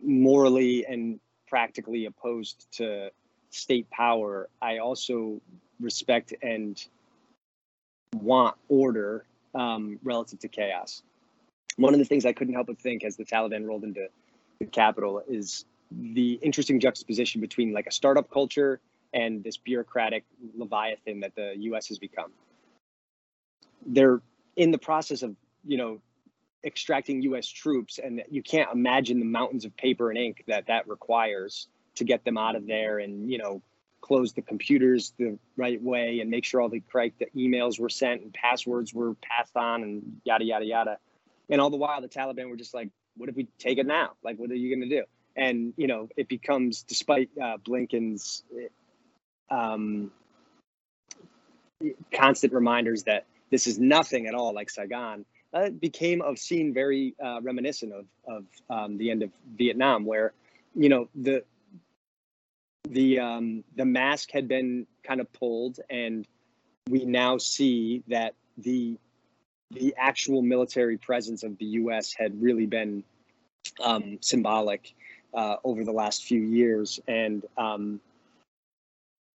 B: morally and practically opposed to state power, I also respect and want order um, relative to chaos. One of the things I couldn't help but think as the Taliban rolled into the capital is the interesting juxtaposition between like a startup culture and this bureaucratic leviathan that the U.S. has become. They're in the process of, you know, extracting U.S. troops, and you can't imagine the mountains of paper and ink that that requires to get them out of there, and you know, close the computers the right way, and make sure all the correct the emails were sent and passwords were passed on, and yada yada yada. And all the while, the Taliban were just like, "What if we take it now? Like, what are you going to do?" And you know, it becomes, despite uh, Blinken's um, constant reminders that this is nothing at all like Saigon that became of scene very uh, reminiscent of of um, the end of Vietnam, where you know the the um, the mask had been kind of pulled, and we now see that the the actual military presence of the U.S. had really been um, symbolic uh, over the last few years, and um,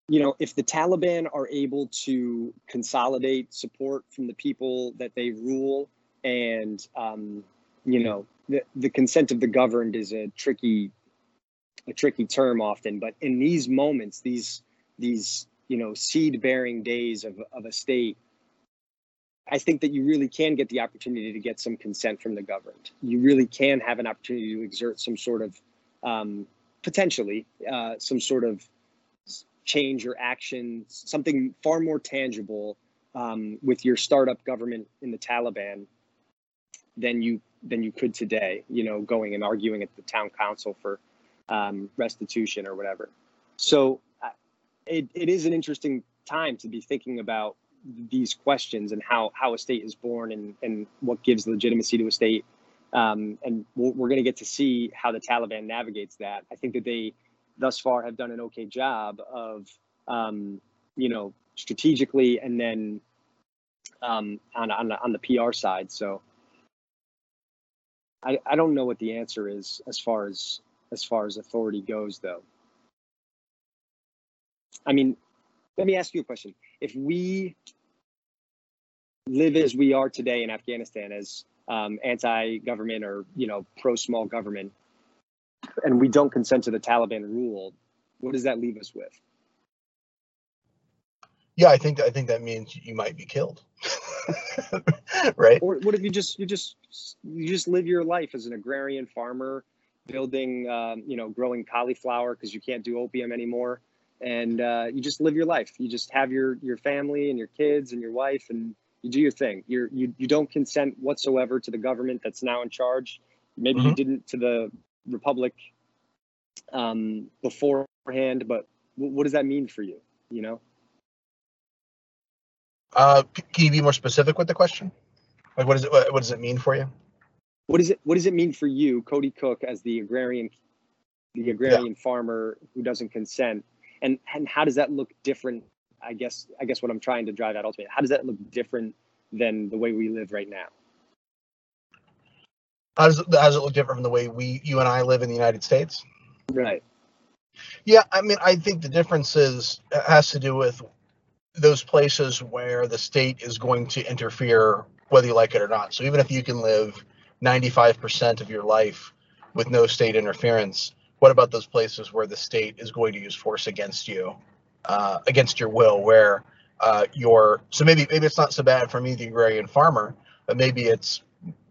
B: you know, if the Taliban are able to consolidate support from the people that they rule and um, you know the, the consent of the governed is a tricky a tricky term often but in these moments these these you know seed bearing days of, of a state i think that you really can get the opportunity to get some consent from the governed you really can have an opportunity to exert some sort of um, potentially uh, some sort of change or action something far more tangible um, with your startup government in the taliban than you than you could today. You know, going and arguing at the town council for um, restitution or whatever. So it, it is an interesting time to be thinking about these questions and how how a state is born and and what gives legitimacy to a state. um, and we're, going to get to see how the Taliban navigates that. I think that they thus far have done an okay job of um, you know strategically and then um, on on on the PR side. So I I don't know what the answer is as far as as far as authority goes, though. I mean, let me ask you a question. If we live as we are today in Afghanistan as um, anti-government or you know pro-small government, and we don't consent to the Taliban rule, what does that leave us with?
A: Yeah, I think I think that means you might be killed, (laughs) right?
B: Or what if you just you just you just live your life as an agrarian farmer, building um, you know growing cauliflower because you can't do opium anymore, and uh, you just live your life. You just have your your family and your kids and your wife, and you do your thing. You're you you don't consent whatsoever to the government that's now in charge. Maybe mm-hmm. you didn't to the republic um, beforehand, but w- what does that mean for you? You know.
A: Uh, can you be more specific with the question? Like, what does it? What, what does it mean for you?
B: What is it? What does it mean for you, Cody Cook, as the agrarian, the agrarian yeah. farmer who doesn't consent, and and how does that look different? I guess I guess what I'm trying to drive at ultimately, how does that look different than the way we live right now?
A: How does, it, how does it look different from the way we, you and I, live in the United States?
B: Right.
A: Yeah, I mean, I think the difference is has to do with those places where the state is going to interfere whether you like it or not. So even if you can live 95% of your life with no state interference, what about those places where the state is going to use force against you, uh, against your will, where uh, your so maybe maybe it's not so bad for me, the agrarian farmer, but maybe it's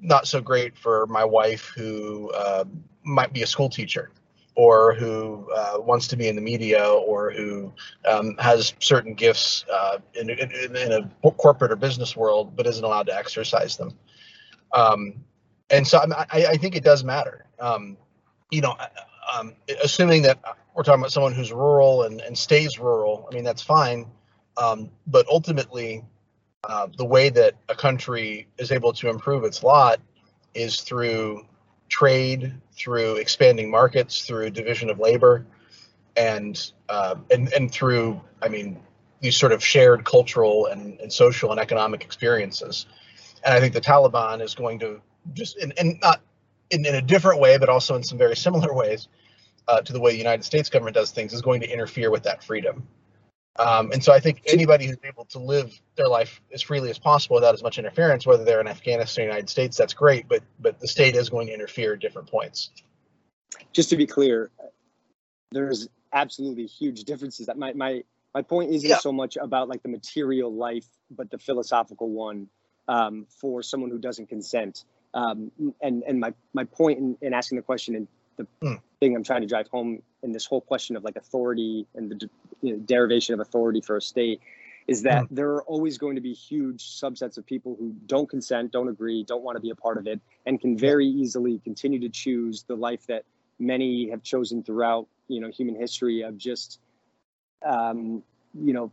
A: not so great for my wife who uh, might be a school teacher or who uh, wants to be in the media or who um, has certain gifts uh, in, in, in, a corporate or business world but isn't allowed to exercise them. Um, and so I, I, think it does matter um, you know um, assuming that we're talking about someone who's rural and, and stays rural i mean that's fine um, but ultimately uh, the way that a country is able to improve its lot is through trade, through expanding markets, through division of labor, and uh, and and through I mean these sort of shared cultural and, and social and economic experiences. And I think the Taliban is going to just and, and not in, in a different way, but also in some very similar (laughs) ways uh, to the way the United States government does things, is going to interfere with that freedom. Um, and so I think anybody who's able to live their life as freely as possible without as much interference, whether they're in Afghanistan or United States, that's great. But but the state is going to interfere at different points.
B: Just to be clear, there's absolutely huge differences. That my my my point isn't yeah. so much about like the material life, but the philosophical one um, for someone who doesn't consent. Um, and and my my point in, in asking the question and the mm. thing I'm trying to drive home in this whole question of like authority and the you know, derivation of authority for a state is that mm. there are always going to be huge subsets of people who don't consent, don't agree, don't want to be a part of it, and can very easily continue to choose the life that many have chosen throughout you know human history of just um, you know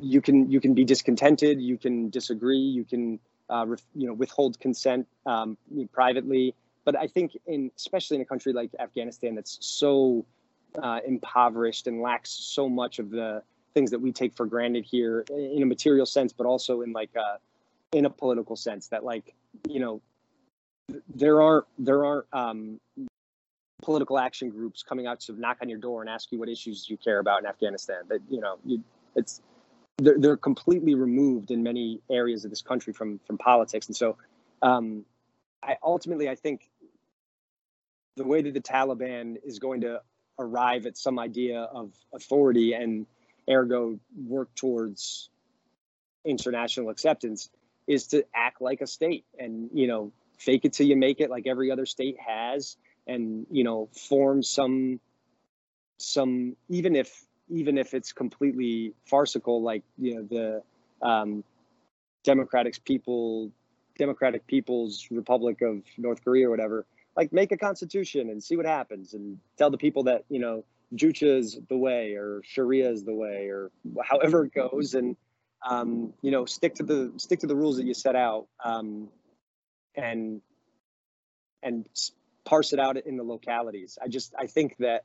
B: you can you can be discontented, you can disagree, you can uh, you know withhold consent um, privately. But I think in especially in a country like Afghanistan that's so uh, impoverished and lacks so much of the things that we take for granted here in a material sense, but also in like a, uh, in a political sense that like, you know, there aren't, there aren't um, political action groups coming out to knock on your door and ask you what issues you care about in Afghanistan that, you know, you, it's, they're, they're completely removed in many areas of this country from, from politics. And so um, I ultimately, I think the way that the Taliban is going to arrive at some idea of authority and ergo work towards international acceptance is to act like a state and you know fake it till you make it like every other state has and you know form some some even if even if it's completely farcical like you know the um, democratic people democratic people's republic of north korea or whatever like make a constitution and see what happens and tell the people that you know juche is the way or sharia is the way or however it goes and um, you know stick to the stick to the rules that you set out um, and and parse it out in the localities. I just I think that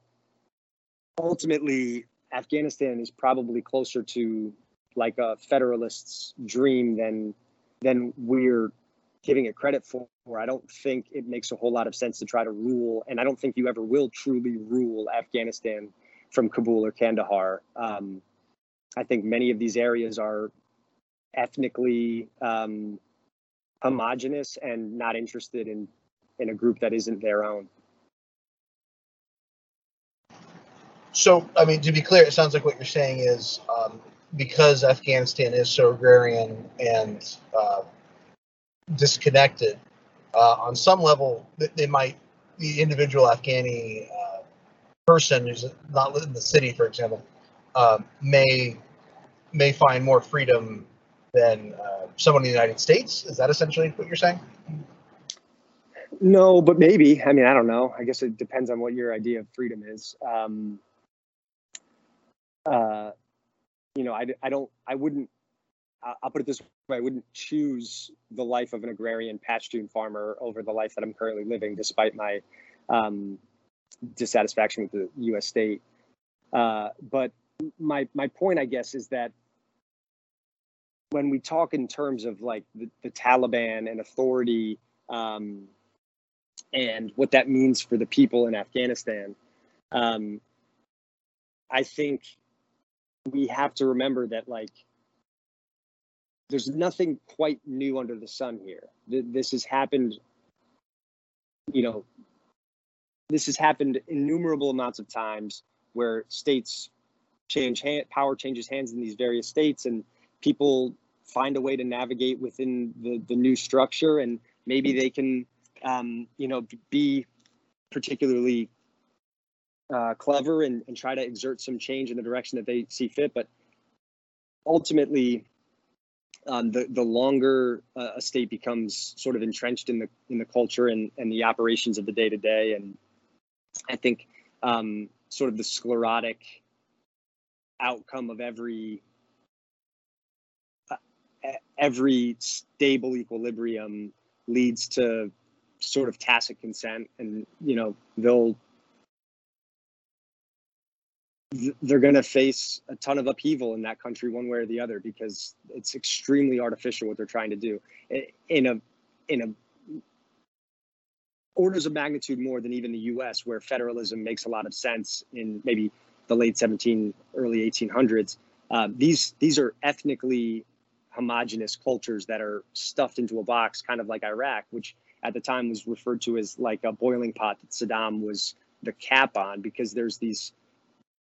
B: ultimately Afghanistan is probably closer to like a federalist's dream than than we're giving it credit for. I don't think it makes a whole lot of sense to try to rule, and I don't think you ever will truly rule Afghanistan from Kabul or Kandahar. Um, I think many of these areas are ethnically um, homogenous and not interested in in a group that isn't their own.
A: So, I mean, to be clear, it sounds like what you're saying is um, because Afghanistan is so agrarian and uh, disconnected, uh, on some level, they might, the individual Afghani uh, person who's not in the city, for example, um, may may find more freedom than uh, someone in the United States. Is that essentially what you're saying?
B: No, but maybe. I mean, I don't know. I guess it depends on what your idea of freedom is. Um, uh, you know, I, I don't, I wouldn't, I'll put it this way, I wouldn't choose the life of an agrarian Pashtun farmer over the life that I'm currently living, despite my um, dissatisfaction with the U.S. state. Uh, but my my point, I guess, is that when we talk in terms of like the, the Taliban and authority um, and what that means for the people in Afghanistan, um, I think we have to remember that like there's nothing quite new under the sun here. This has happened, you know, this has happened innumerable amounts of times where states change hand, power changes hands in these various states, and people find a way to navigate within the the new structure, and maybe they can, um, you know, be particularly uh, clever and, and try to exert some change in the direction that they see fit. But ultimately, um, the the longer uh, a state becomes sort of entrenched in the in the culture and, and the operations of the day to day, and I think um, sort of the sclerotic outcome of every uh, every stable equilibrium leads to sort of tacit consent, and you know they'll they're going to face a ton of upheaval in that country one way or the other because it's extremely artificial what they're trying to do. In a in a orders of magnitude more than even the US where federalism makes a lot of sense in maybe the late 17 early 1800s uh, these these are ethnically homogenous cultures that are stuffed into a box kind of like Iraq which at the time was referred to as like a boiling pot that Saddam was the cap on because there's these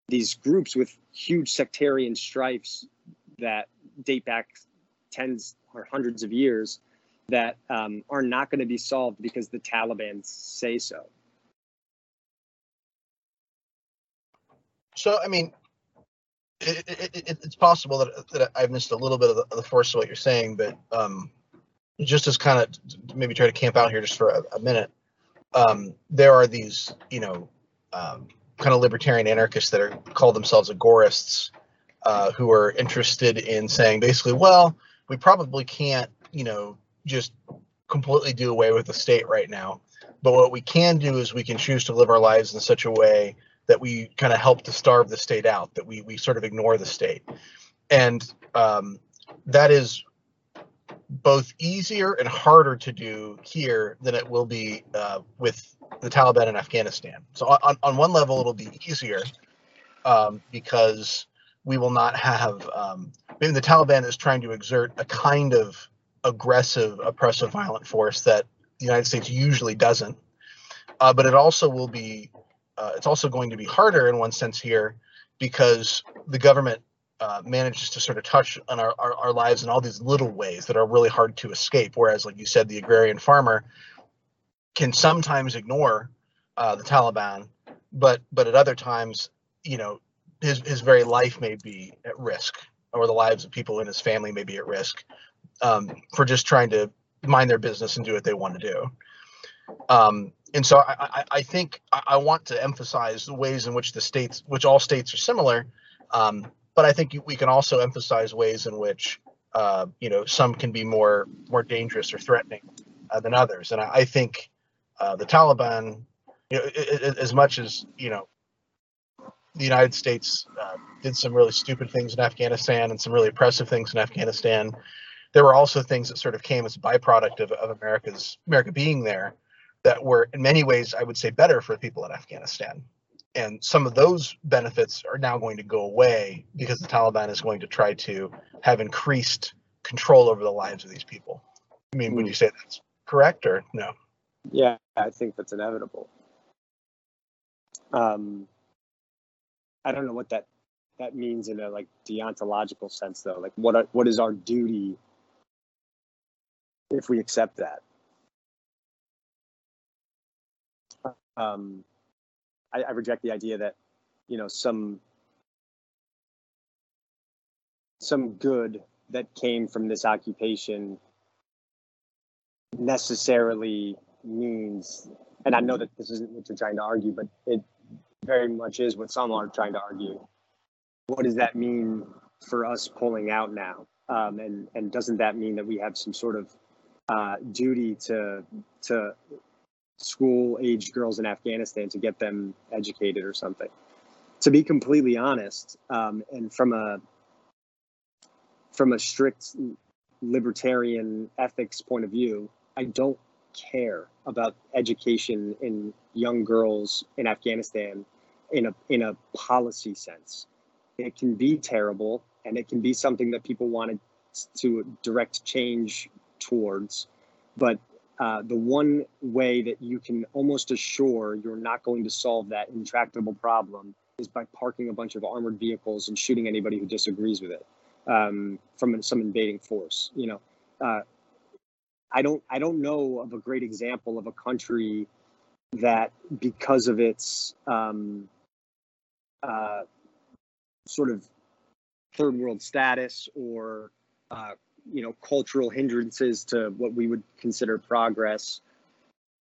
B: these groups with huge sectarian strifes that date back tens or hundreds of years that um, are not going to be solved because the Taliban say so.
A: So, I mean, it, it, it, it's possible that, that I've missed a little bit of the, the force of what you're saying, but um, just as kind of maybe try to camp out here just for a, a minute, um, there are these, you know, um, kind of libertarian anarchists that are call themselves agorists, uh, who are interested in saying basically, well, we probably can't, you know, just completely do away with the state right now. But what we can do is we can choose to live our lives in such a way that we kind of help to starve the state out, that we we sort of ignore the state, and um, that is both easier and harder to do here than it will be uh, with the Taliban in Afghanistan. So on, on one level, it'll be easier um, because we will not have. Um, maybe the Taliban is trying to exert a kind of aggressive, oppressive, violent force that the United States usually doesn't. Uh, but it also will be. Uh, it's also going to be harder in one sense here because the government uh, manages to sort of touch on our, our, our, lives in all these little ways that are really hard to escape. Whereas, like you said, the agrarian farmer can sometimes ignore uh, the Taliban, but but at other times, you know, his his very life may be at risk, or the lives of people in his family may be at risk um, for just trying to mind their business and do what they want to do. Um, and so I, I, I think I, want to emphasize the ways in which the states, which all states are similar, um, but I think we can also emphasize ways in which uh, you know some can be more more dangerous or threatening uh, than others. And I, I think uh, the Taliban, you know, it, it, as much as you know, the United States uh, did some really stupid things in Afghanistan and some really oppressive things in Afghanistan. There were also things that sort of came as a byproduct of, of America's America being there that were in many ways, I would say, better for people in Afghanistan. And some of those benefits are now going to go away because the Taliban is going to try to have increased control over the lives of these people. I mean, would hmm. you say that's correct or no?
B: Yeah, I think that's inevitable. Um, I don't know what that that means in a like deontological sense, though. Like, what are, what is our duty if we accept that? Um, I, I reject the idea that you know some some good that came from this occupation necessarily means and i know that this isn't what you're trying to argue but it very much is what some are trying to argue. What does that mean for us pulling out now? Um, and and doesn't that mean that we have some sort of uh, duty to to school age girls in Afghanistan to get them educated or something. To be completely honest, um, and from a from a strict libertarian ethics point of view, I don't care about education in young girls in Afghanistan in a in a policy sense. It can be terrible and it can be something that people wanted to direct change towards, but uh, the one way that you can almost assure you're not going to solve that intractable problem is by parking a bunch of armored vehicles and shooting anybody who disagrees with it um, from some invading force. You know, uh, I don't I don't know of a great example of a country that because of its um, uh, sort of third world status or uh, you know cultural hindrances to what we would consider progress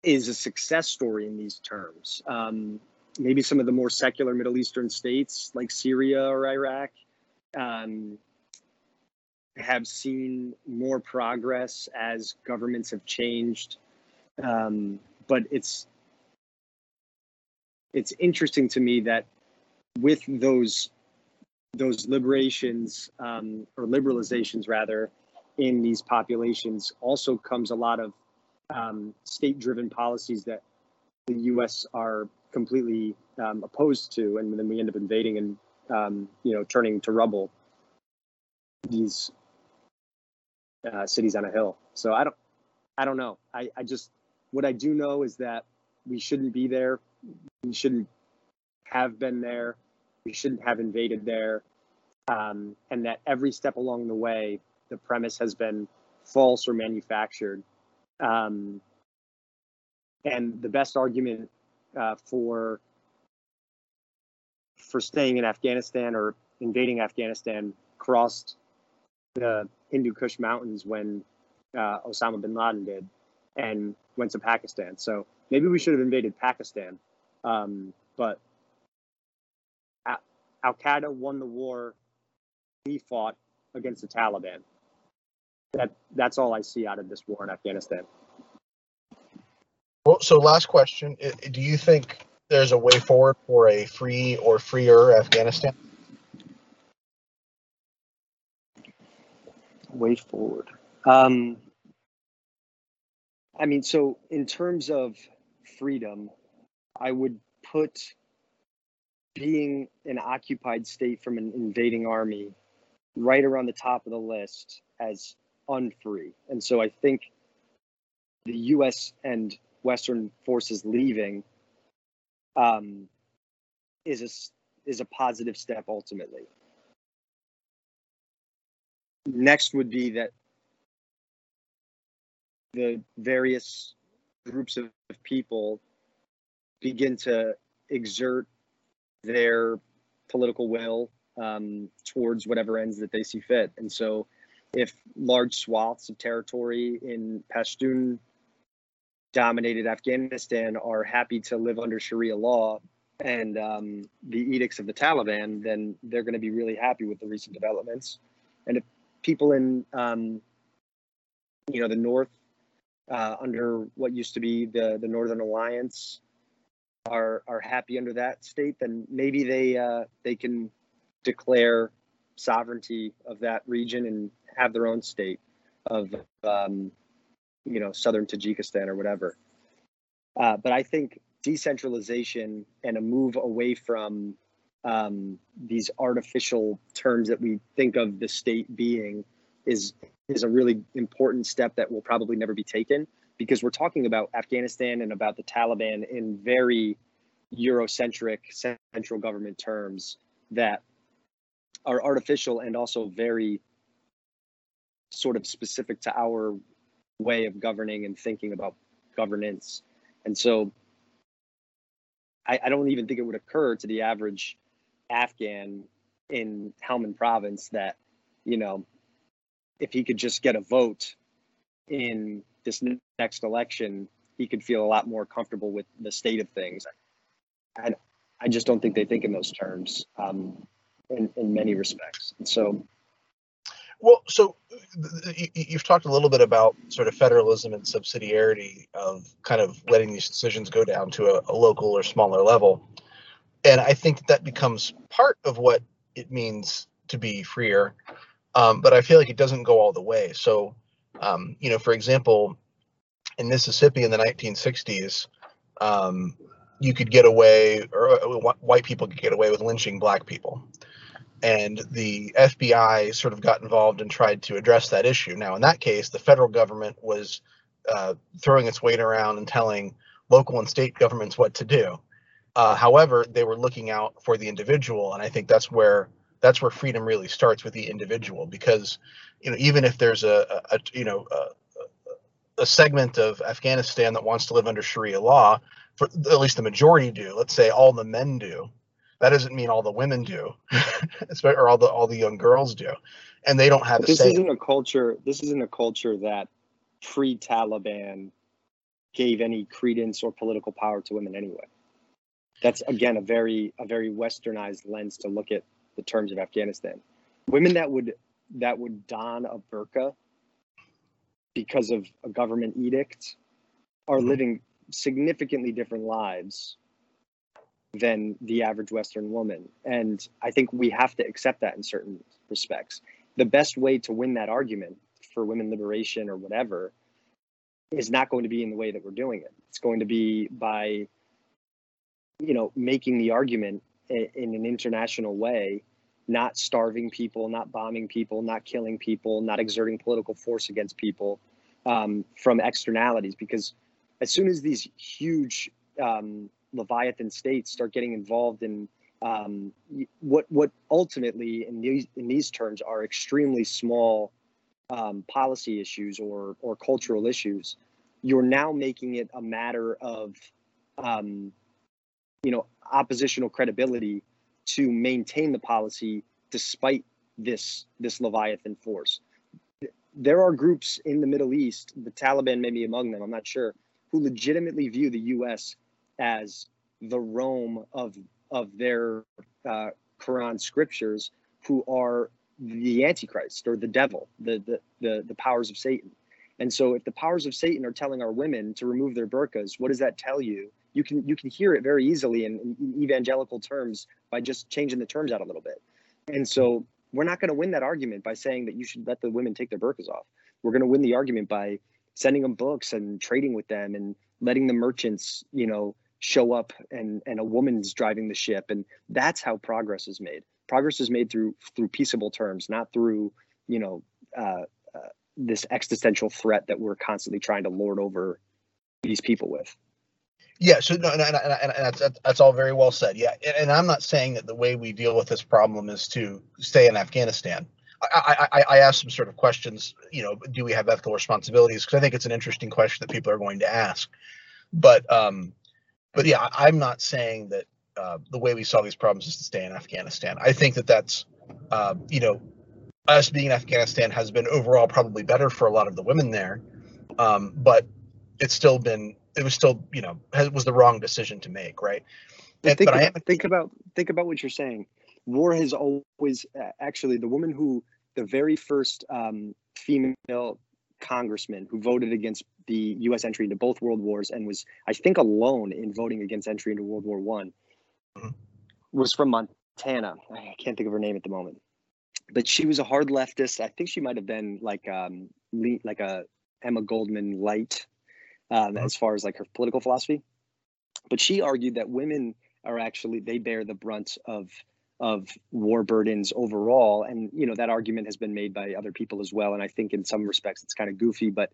B: is a success story in these terms. Um, maybe some of the more secular Middle Eastern states like Syria or Iraq um, have seen more progress as governments have changed. Um, but it's it's interesting to me that with those those liberations um, or liberalizations rather in these populations also comes a lot of um, state-driven policies that the U.S. are completely um, opposed to, and then we end up invading and um, you know turning to rubble these uh, cities on a hill. So I don't, I don't know. I, I just what I do know is that we shouldn't be there. We shouldn't have been there. We shouldn't have invaded there. Um, and that every step along the way, the premise has been false or manufactured. Um, and the best argument uh, for for staying in Afghanistan or invading Afghanistan crossed the Hindu Kush Mountains when uh, Osama bin Laden did and went to Pakistan. So maybe we should have invaded Pakistan. Um, but Al Qaeda won the war we fought against the Taliban that that's all I see out of this war in Afghanistan.
A: Well, so last question: Do you think there's a way forward for a free or freer Afghanistan?
B: Way forward. Um, I mean, so in terms of freedom, I would put being an occupied state from an invading army right around the top of the list as unfree. And so I think the U.S. and Western forces leaving um, is a is a positive step ultimately. Next would be that the various groups of people begin to exert their political will um, towards whatever ends that they see fit. And so if large swaths of territory in Pashtun dominated Afghanistan are happy to live under Sharia law and um, the edicts of the Taliban, then they're going to be really happy with the recent developments. And if people in, um, you know, the north uh, under what used to be the the Northern Alliance are are happy under that state, then maybe they uh, they can declare sovereignty of that region and have their own state of um, you know southern Tajikistan or whatever. Uh, but I think decentralization and a move away from um, these artificial terms that we think of the state being is is a really important step that will probably never be taken because we're talking about Afghanistan and about the Taliban in very Eurocentric central government terms that are artificial and also very sort of specific to our way of governing and thinking about governance. And so I, I don't even think it would occur to the average Afghan in Helmand province that, you know, if he could just get a vote in this next election, he could feel a lot more comfortable with the state of things. I, I just don't think they think in those terms um, in, in many respects. And so,
A: well, so you've talked a little bit about sort of federalism and subsidiarity of kind of letting these decisions go down to a, a local or smaller level. And I think that becomes part of what it means to be freer. Um, but I feel like it doesn't go all the way. So, um, you know, for example, in Mississippi in the 1960s, um, you could get away, or uh, white people could get away with lynching black people. And the FBI sort of got involved and tried to address that issue. Now, in that case, the federal government was uh, throwing its weight around and telling local and state governments what to do. Uh, however, they were looking out for the individual, and I think that's where that's where freedom really starts with the individual. Because you know, even if there's a, a, a you know a, a segment of Afghanistan that wants to live under Sharia law, for at least the majority do. Let's say all the men do. That doesn't mean all the women do, (laughs) or all the all the young girls do, and they don't have.
B: this isn't a culture. This isn't a culture that pre-Taliban gave any credence or political power to women anyway. That's again a very a very westernized lens to look at the terms of Afghanistan. Women that would that would don a burqa because of a government edict are mm-hmm. living significantly different lives than the average Western woman. And I think we have to accept that in certain respects. The best way to win that argument for women liberation or whatever is not going to be in the way that we're doing it. It's going to be by, you know, making the argument in an international way, not starving people, not bombing people, not killing people, not exerting political force against people um, from externalities. Because as soon as these huge um, leviathan states start getting involved in um, what what ultimately in these in these terms are extremely small um, policy issues or or cultural issues, you're now making it a matter of um, you know oppositional credibility to maintain the policy despite this this leviathan force. There are groups in the Middle East, the Taliban may be among them. I'm not sure who legitimately view the U.S. as the Rome of of their uh, Quran scriptures, who are the Antichrist or the devil, the, the the the powers of Satan. And so, if the powers of Satan are telling our women to remove their burqas, what does that tell you? You can you can hear it very easily in, in evangelical terms by just changing the terms out a little bit. And so, we're not going to win that argument by saying that you should let the women take their burqas off. We're going to win the argument by sending them books and trading with them and letting the merchants, you know, show up and and a woman's driving the ship and that's how progress is made. Progress is made through through peaceable terms, not through, you know, uh, uh, this existential threat that we're constantly trying to lord over these people with.
A: Yeah, so no, and, and, and, that's that's all very well said. Yeah, and I'm not saying that the way we deal with this problem is to stay in Afghanistan. I, I, I asked some sort of questions, you know, do we have ethical responsibilities? Because I think it's an interesting question that people are going to ask. But um, but yeah, I'm not saying that uh, the way we solve these problems is to stay in Afghanistan. I think that that's, uh, you know, us being in Afghanistan has been overall probably better for a lot of the women there, um, but it's still been it was still you know it was the wrong decision to make, right?
B: And, think, but about, I think about think about what you're saying war has always actually the woman who the very first um, female congressman who voted against the U.S. entry into both world wars and was, I think, alone in voting against entry into World War One,
A: Mhm.
B: was from Montana. I can't think of her name at the moment, but she was a hard leftist. I think she might have been like um, like a Emma Goldman light um,
A: Mhm.
B: as far as like her political philosophy. But she argued that women are actually they bear the brunt of of war burdens overall and you know that argument has been made by other people as well and i think in some respects it's kind of goofy but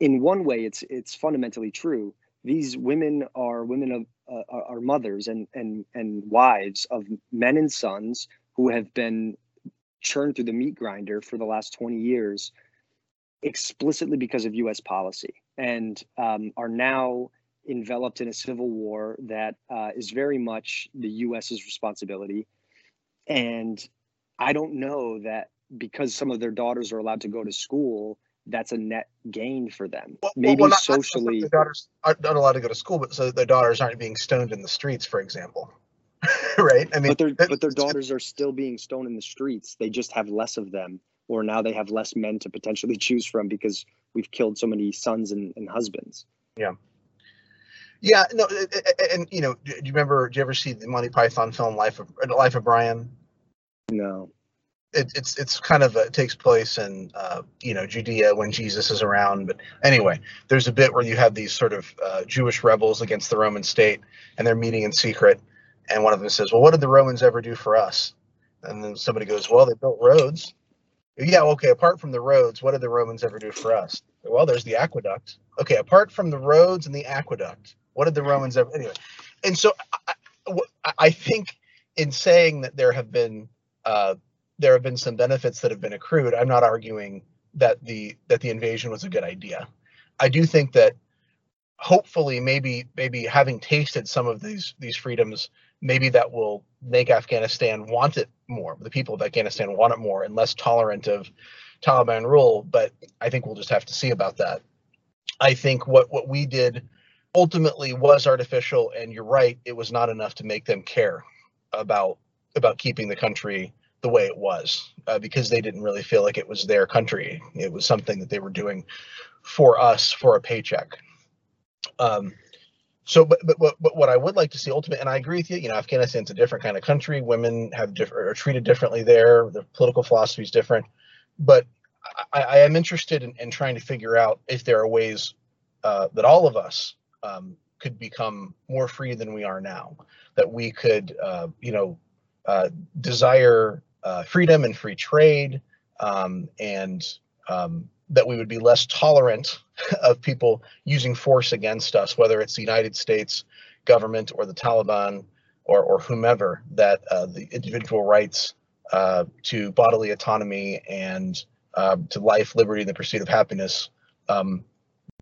B: in one way it's it's fundamentally true these women are women of uh, are are mothers and and and wives of men and sons who have been churned through the meat grinder for the last 20 years explicitly because of us policy and um, are now enveloped in a civil war that uh, is very much the us's responsibility and I don't know that because some of their daughters are allowed to go to school, that's a net gain for them.
A: Well,
B: Maybe
A: well, not- not
B: socially.
A: their daughters aren't allowed to go to school, but so their daughters aren't being stoned in the streets, for example. (laughs) right? I mean,
B: but their but their daughters are still being stoned in the streets. They just have less of them, or now they have less men to potentially (laughs) choose from because we've killed so many sons and, and husbands.
A: Yeah, Yeah, no, and you know, do you remember? Do you ever see the Monty Python film Life of Life of Brian?
B: No.
A: It, it's it's kind of a, it takes place in uh, you know Judea when Jesus is around. But anyway, there's a bit where you have these sort of uh, Jewish rebels against the Roman state, and they're meeting in secret. And one of them says, "Well, what did the Romans ever do for us?" And then somebody goes, "Well, they built roads." Yeah, okay. Apart from the roads, what did the Romans ever do for us? Well, there's the aqueduct. Okay, apart from the roads and the aqueduct, what did the Romans ever? Anyway, and so I, I- think in saying that there have been uh, there have been some benefits that have been accrued, I'm not arguing that the that the invasion was a good idea. I do think that hopefully maybe maybe having tasted some of these these freedoms maybe that will make afghanistan want it more the people of afghanistan want it more and less tolerant of taliban rule but i think we'll just have to see about that. I think what what we did ultimately was artificial and you're right it was not enough to make them care about about keeping the country the way it was uh, because they didn't really feel like it was their country. It was something that they were doing for us for a paycheck. Um, so, but, but but what I would like to see ultimate, and I agree with you. You know, Afghanistan's a different kind of country. Women have different are treated differently there. The political philosophy is different. But I, I am interested in, in trying to figure out if there are ways uh, that all of us um, could become more free than we are now. That we could, uh, you know, uh, desire uh, freedom and free trade, um, and um, that we would be less tolerant (laughs) of people using force against us, whether it's the United States government or the Taliban or, or whomever, that uh, the individual rights uh, to bodily autonomy and uh, to life, liberty, and the pursuit of happiness um,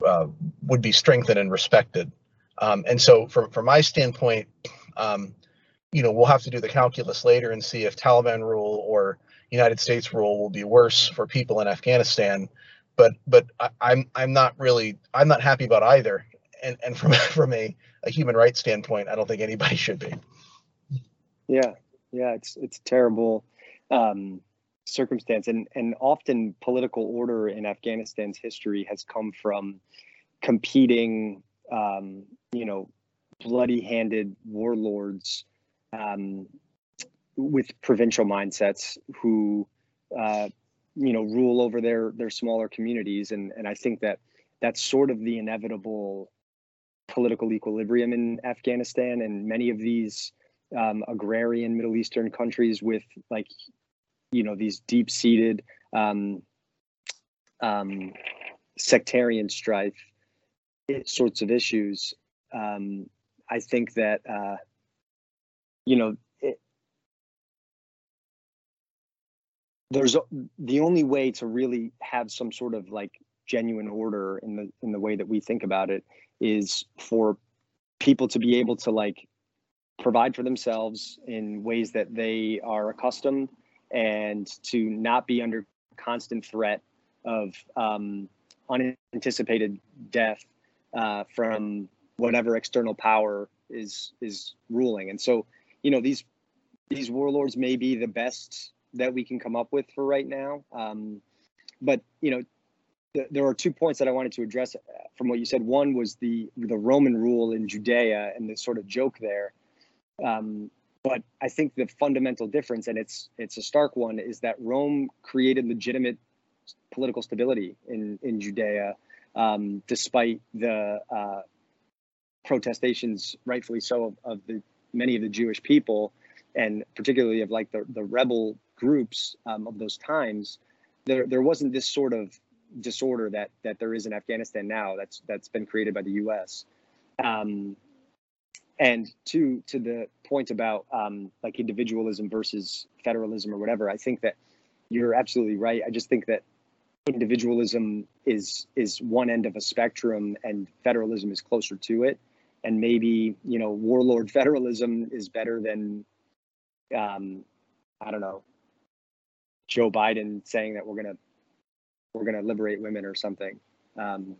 A: uh, would be strengthened and respected. Um, and so, from, from my standpoint, um, you know, we'll have to do the calculus later and see if Taliban rule or United States rule will be worse for people in Afghanistan but but I, I'm I'm not really I'm not happy about either. And and from (laughs) from a, a human rights standpoint, I don't think anybody should be.
B: Yeah, yeah, it's it's a terrible um, circumstance, and and often political order in Afghanistan's history has come from competing, um, you know, bloody-handed warlords um, with provincial mindsets who, uh, you know, rule over their their smaller communities, and and I think that that's sort of the inevitable political equilibrium in Afghanistan, and many of these um, agrarian Middle Eastern countries with like, you know, these deep seated um, um, sectarian strife sorts of issues. Um, I think that, uh, you know, it, there's the only way to really have some sort of like genuine order in the in the way that we think about it is for people to be able to like provide for themselves in ways that they are accustomed and to not be under constant threat of um, unanticipated death uh, from whatever external power is is ruling. And so you know these these warlords may be the best that we can come up with for right now um, but you know there are two points that I wanted to address uh, from what you said. One was the the Roman rule in Judea and the sort of joke there. Um, but I think the fundamental difference, and it's it's a stark one, is that Rome created legitimate political stability in in Judea, um, despite the uh, protestations, rightfully so, of, of, the many of the Jewish people, and particularly of like the the rebel groups um, of those times. There there wasn't this sort of disorder that that there is in Afghanistan now. That's that's been created by the U.S. Um, and to to the point about um, like individualism versus federalism or whatever, I think that you're absolutely right. I just think that individualism is is one end of a spectrum, and federalism is closer to it. And maybe you know warlord (laughs) federalism is better than, um, I don't know, Joe Biden saying that we're gonna we're gonna liberate women or something. Um,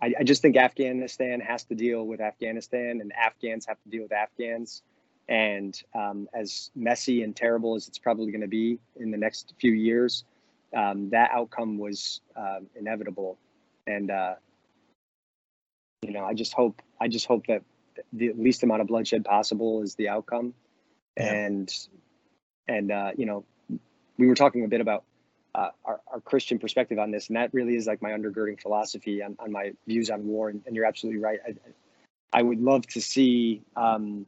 B: I, I, just think Afghanistan has to deal with Afghanistan, and Afghans have to deal with Afghans. And um, as messy and terrible as it's probably going to be in the next few years, um, that outcome was uh, inevitable. And uh, you know, I just hope I just hope that the least amount of bloodshed possible is the outcome. Yeah. And and uh, you know, we were talking a bit about uh, our, our, Christian perspective on this, and that really is like my undergirding philosophy on, on my views on war. And, and you're absolutely right. I, I, would love to see, um,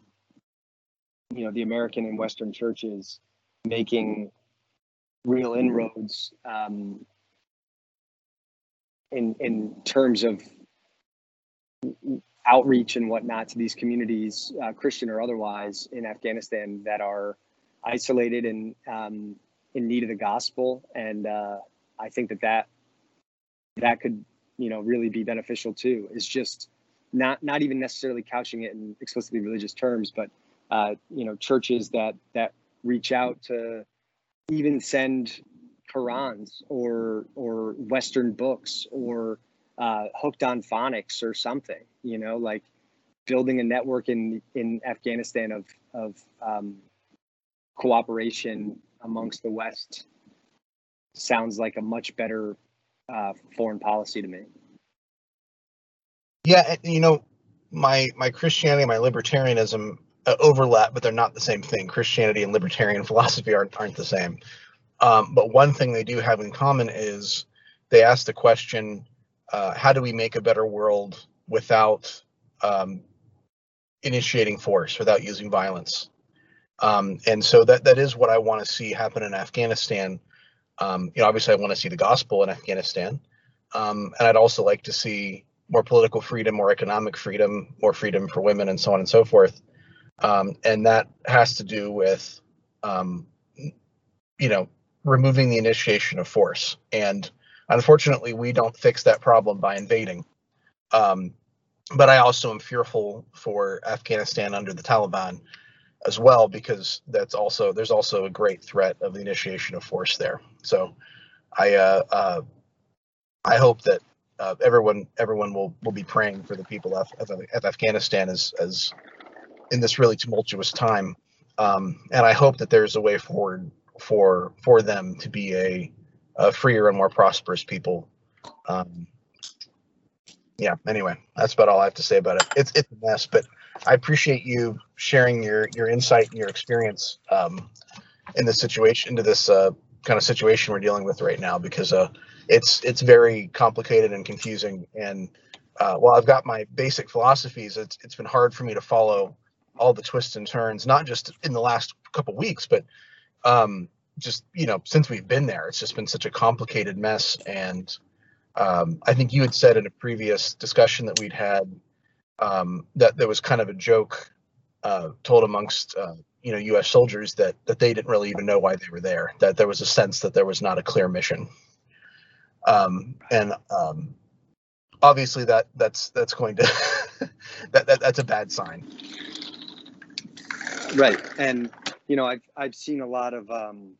B: you know, the American and Western churches making real inroads um, in in terms of outreach and whatnot to these communities, uh, Christian or otherwise, in Afghanistan that are isolated and um, in need of the gospel, and uh, I think that that that could you know really be beneficial too. Is just not not even necessarily couching it in explicitly religious terms, but uh, you know churches that that reach out to even send Qurans or or Western books or uh, hooked on phonics or something. You know, like building a network in in Afghanistan of of um, cooperation amongst the West sounds like a much better uh, foreign policy to me.
A: Yeah, you know, my my Christianity, and my libertarianism uh, overlap, but they're not the same thing. Christianity and libertarian (laughs) philosophy aren't aren't the same. Um, but one thing they do have in common is they ask the question, uh, how do we make a better world without um, initiating force, without using violence? Um, and so that that is what I want to see happen in Afghanistan. Um, you know, obviously, I want to see the gospel in Afghanistan, um, and I'd also like to see more political freedom, more economic freedom, more freedom for women, and so on and so forth. Um, and that has to do with, um, you know, removing the initiation of force. And unfortunately, we don't fix that problem by invading. Um, but I also am fearful for Afghanistan under the Taliban as well because that's also there's also a great threat of the initiation of force there. So I uh, uh, I hope that uh, everyone everyone will will be praying for the people of, of, of Afghanistan as as in this really tumultuous time, um, and I hope that there's a way forward for for them to be a, a freer and more prosperous people. Um, yeah. Anyway, that's about all I have to say about it. It's it's a mess, but I appreciate you sharing your your insight and your experience um, in this situation, into this uh, kind of situation we're dealing with right now, because uh, it's it's very complicated and confusing. And uh, while I've got my basic philosophies, it's it's been hard for me to follow all the twists and turns, not just in the last couple weeks, but um, just you know since we've been there. It's just been such a complicated mess. And um, I think you had said in a previous discussion that we'd had um, that there was kind of a joke uh, told amongst uh, you know U.S. soldiers that that they didn't really even know why they were there. That there was a sense that there was not a clear mission, um, and um, obviously that that's that's going to (laughs) that, that that's a bad sign.
B: Right, and you know I've I've seen a lot of um,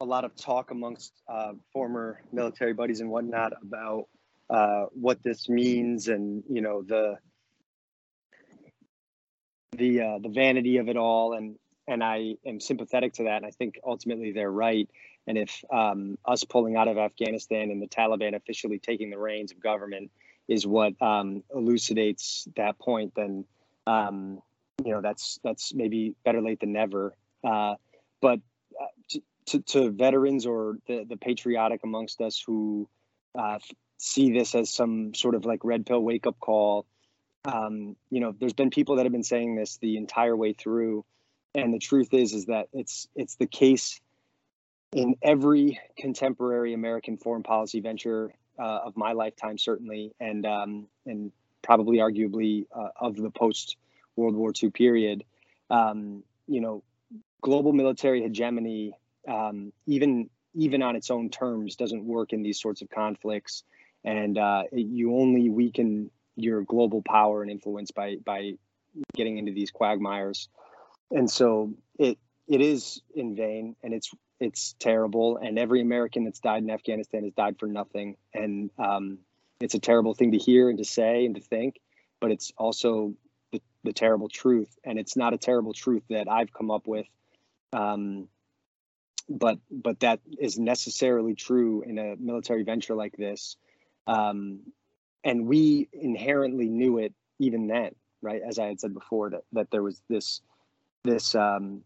B: a lot of talk amongst uh, former military buddies and whatnot about uh, what this means and you know the the uh, the vanity of it all and and I am sympathetic to that. And I think ultimately they're right. And if um, us pulling out of Afghanistan and the Taliban officially taking the reins of government is what um, elucidates that point, then um, you know that's that's maybe better late than never. Uh, but to, to, veterans or the, the patriotic amongst us who uh, see this as some sort of like red pill wake up call, um, you know, there's been people that have been saying this the entire way through, and the truth is is that it's it's the case in every contemporary American foreign policy venture uh, of my lifetime, certainly, and um, and probably arguably uh, of the post World War II period. Um, you know, global military hegemony, um, even even on its own terms, doesn't work in these sorts of conflicts, and uh, you only weaken your global power and influence by by getting into these quagmires. And so it it is in vain, and it's it's terrible. And every American that's died in Afghanistan has died for nothing. And um, it's a terrible thing to hear and to say and to think, but it's also the, the terrible truth. And it's not a terrible truth that I've come up with. Um, but but that is necessarily true in a military venture like this. Um, and we inherently knew it even then right? As i had said before that that there was this this um,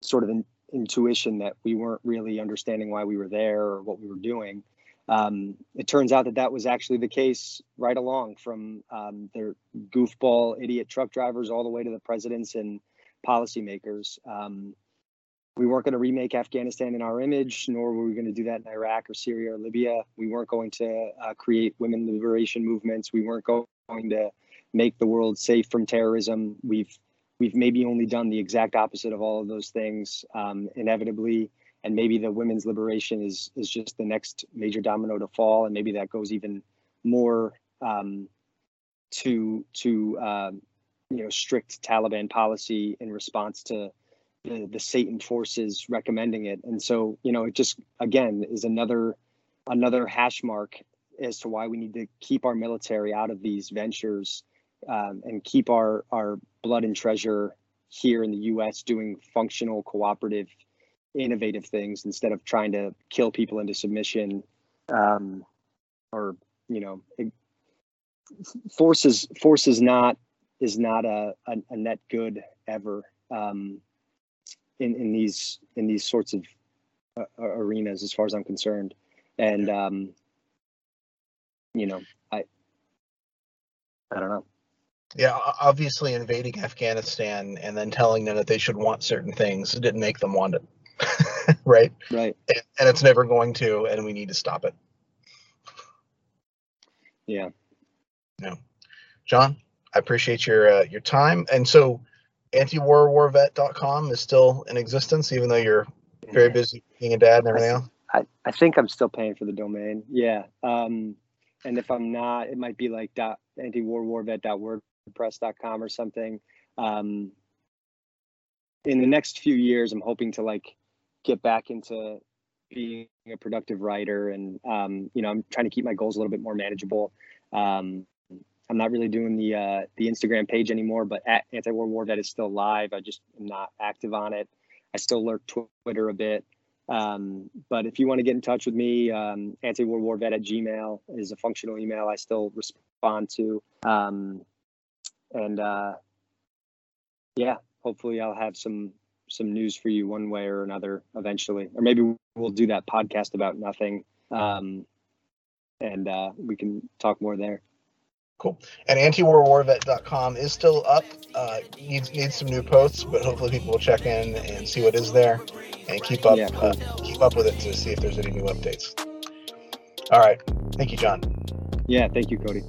B: sort of in, intuition that we weren't really understanding why we were there or what we were doing. Um, it turns out that that was actually the case right along from um, their goofball idiot truck drivers all the way to the presidents and policymakers. Um, we weren't going to remake Afghanistan in our image, nor were we going to do that in Iraq or Syria or Libya. We weren't going to uh, create women liberation movements. We weren't going to make the world safe from terrorism. We've we've maybe only done the exact opposite of all of those things, um, inevitably. And maybe the women's liberation is is just the next major domino to fall, and maybe that goes even more um, to to uh, you know strict Taliban policy in response to the, the Satan forces recommending it. And so, you know, it just again is another another hash mark as to why we need to keep our military out of these ventures um, and keep our our blood and treasure here in the U.S. doing functional, cooperative, innovative things instead of trying to kill people into submission um, or you know it, force is force is not is not a, a, a net good ever um, in, in these in these sorts of uh, arenas as far as I'm concerned. And um, you know, I I don't know.
A: Yeah, obviously invading Afghanistan and then telling them that they should want certain things didn't make them want it. (laughs) right?
B: Right.
A: And, and it's never going to, and we need to stop it.
B: Yeah.
A: No. John, I appreciate your uh, your time. And so antiwarwarvet.com is still in existence, even though you're very busy being a dad and everything else?
B: I, I think I'm still paying for the domain. Yeah. Um, and if I'm not, it might be like dot antiwarwarvet.wordpress.com or something. Um, in the next few years, I'm hoping to like get back into being a productive writer and um, you know i'm trying to keep my goals a little bit more manageable um, I'm not really doing the uh, the Instagram page anymore, but at Anti-War War Vet is still live. I just am not active on it. I still lurk Twitter a bit. Um, but if you want to get in touch with me, um, anti-war war vet at Gmail is a functional email I still respond to. Um, and uh, yeah, hopefully I'll have some some news for you one way or another eventually, or maybe we'll do that podcast about nothing, um, and uh, we can talk more there.
A: Cool. And antiwarwarvet.com is still up. Uh, needs needs some new posts, but hopefully people will check in and see what is there, and keep up yeah, cool. uh, keep up with it to see if there's any new updates. All right. Thank you, John.
B: Yeah. Thank you, Cody.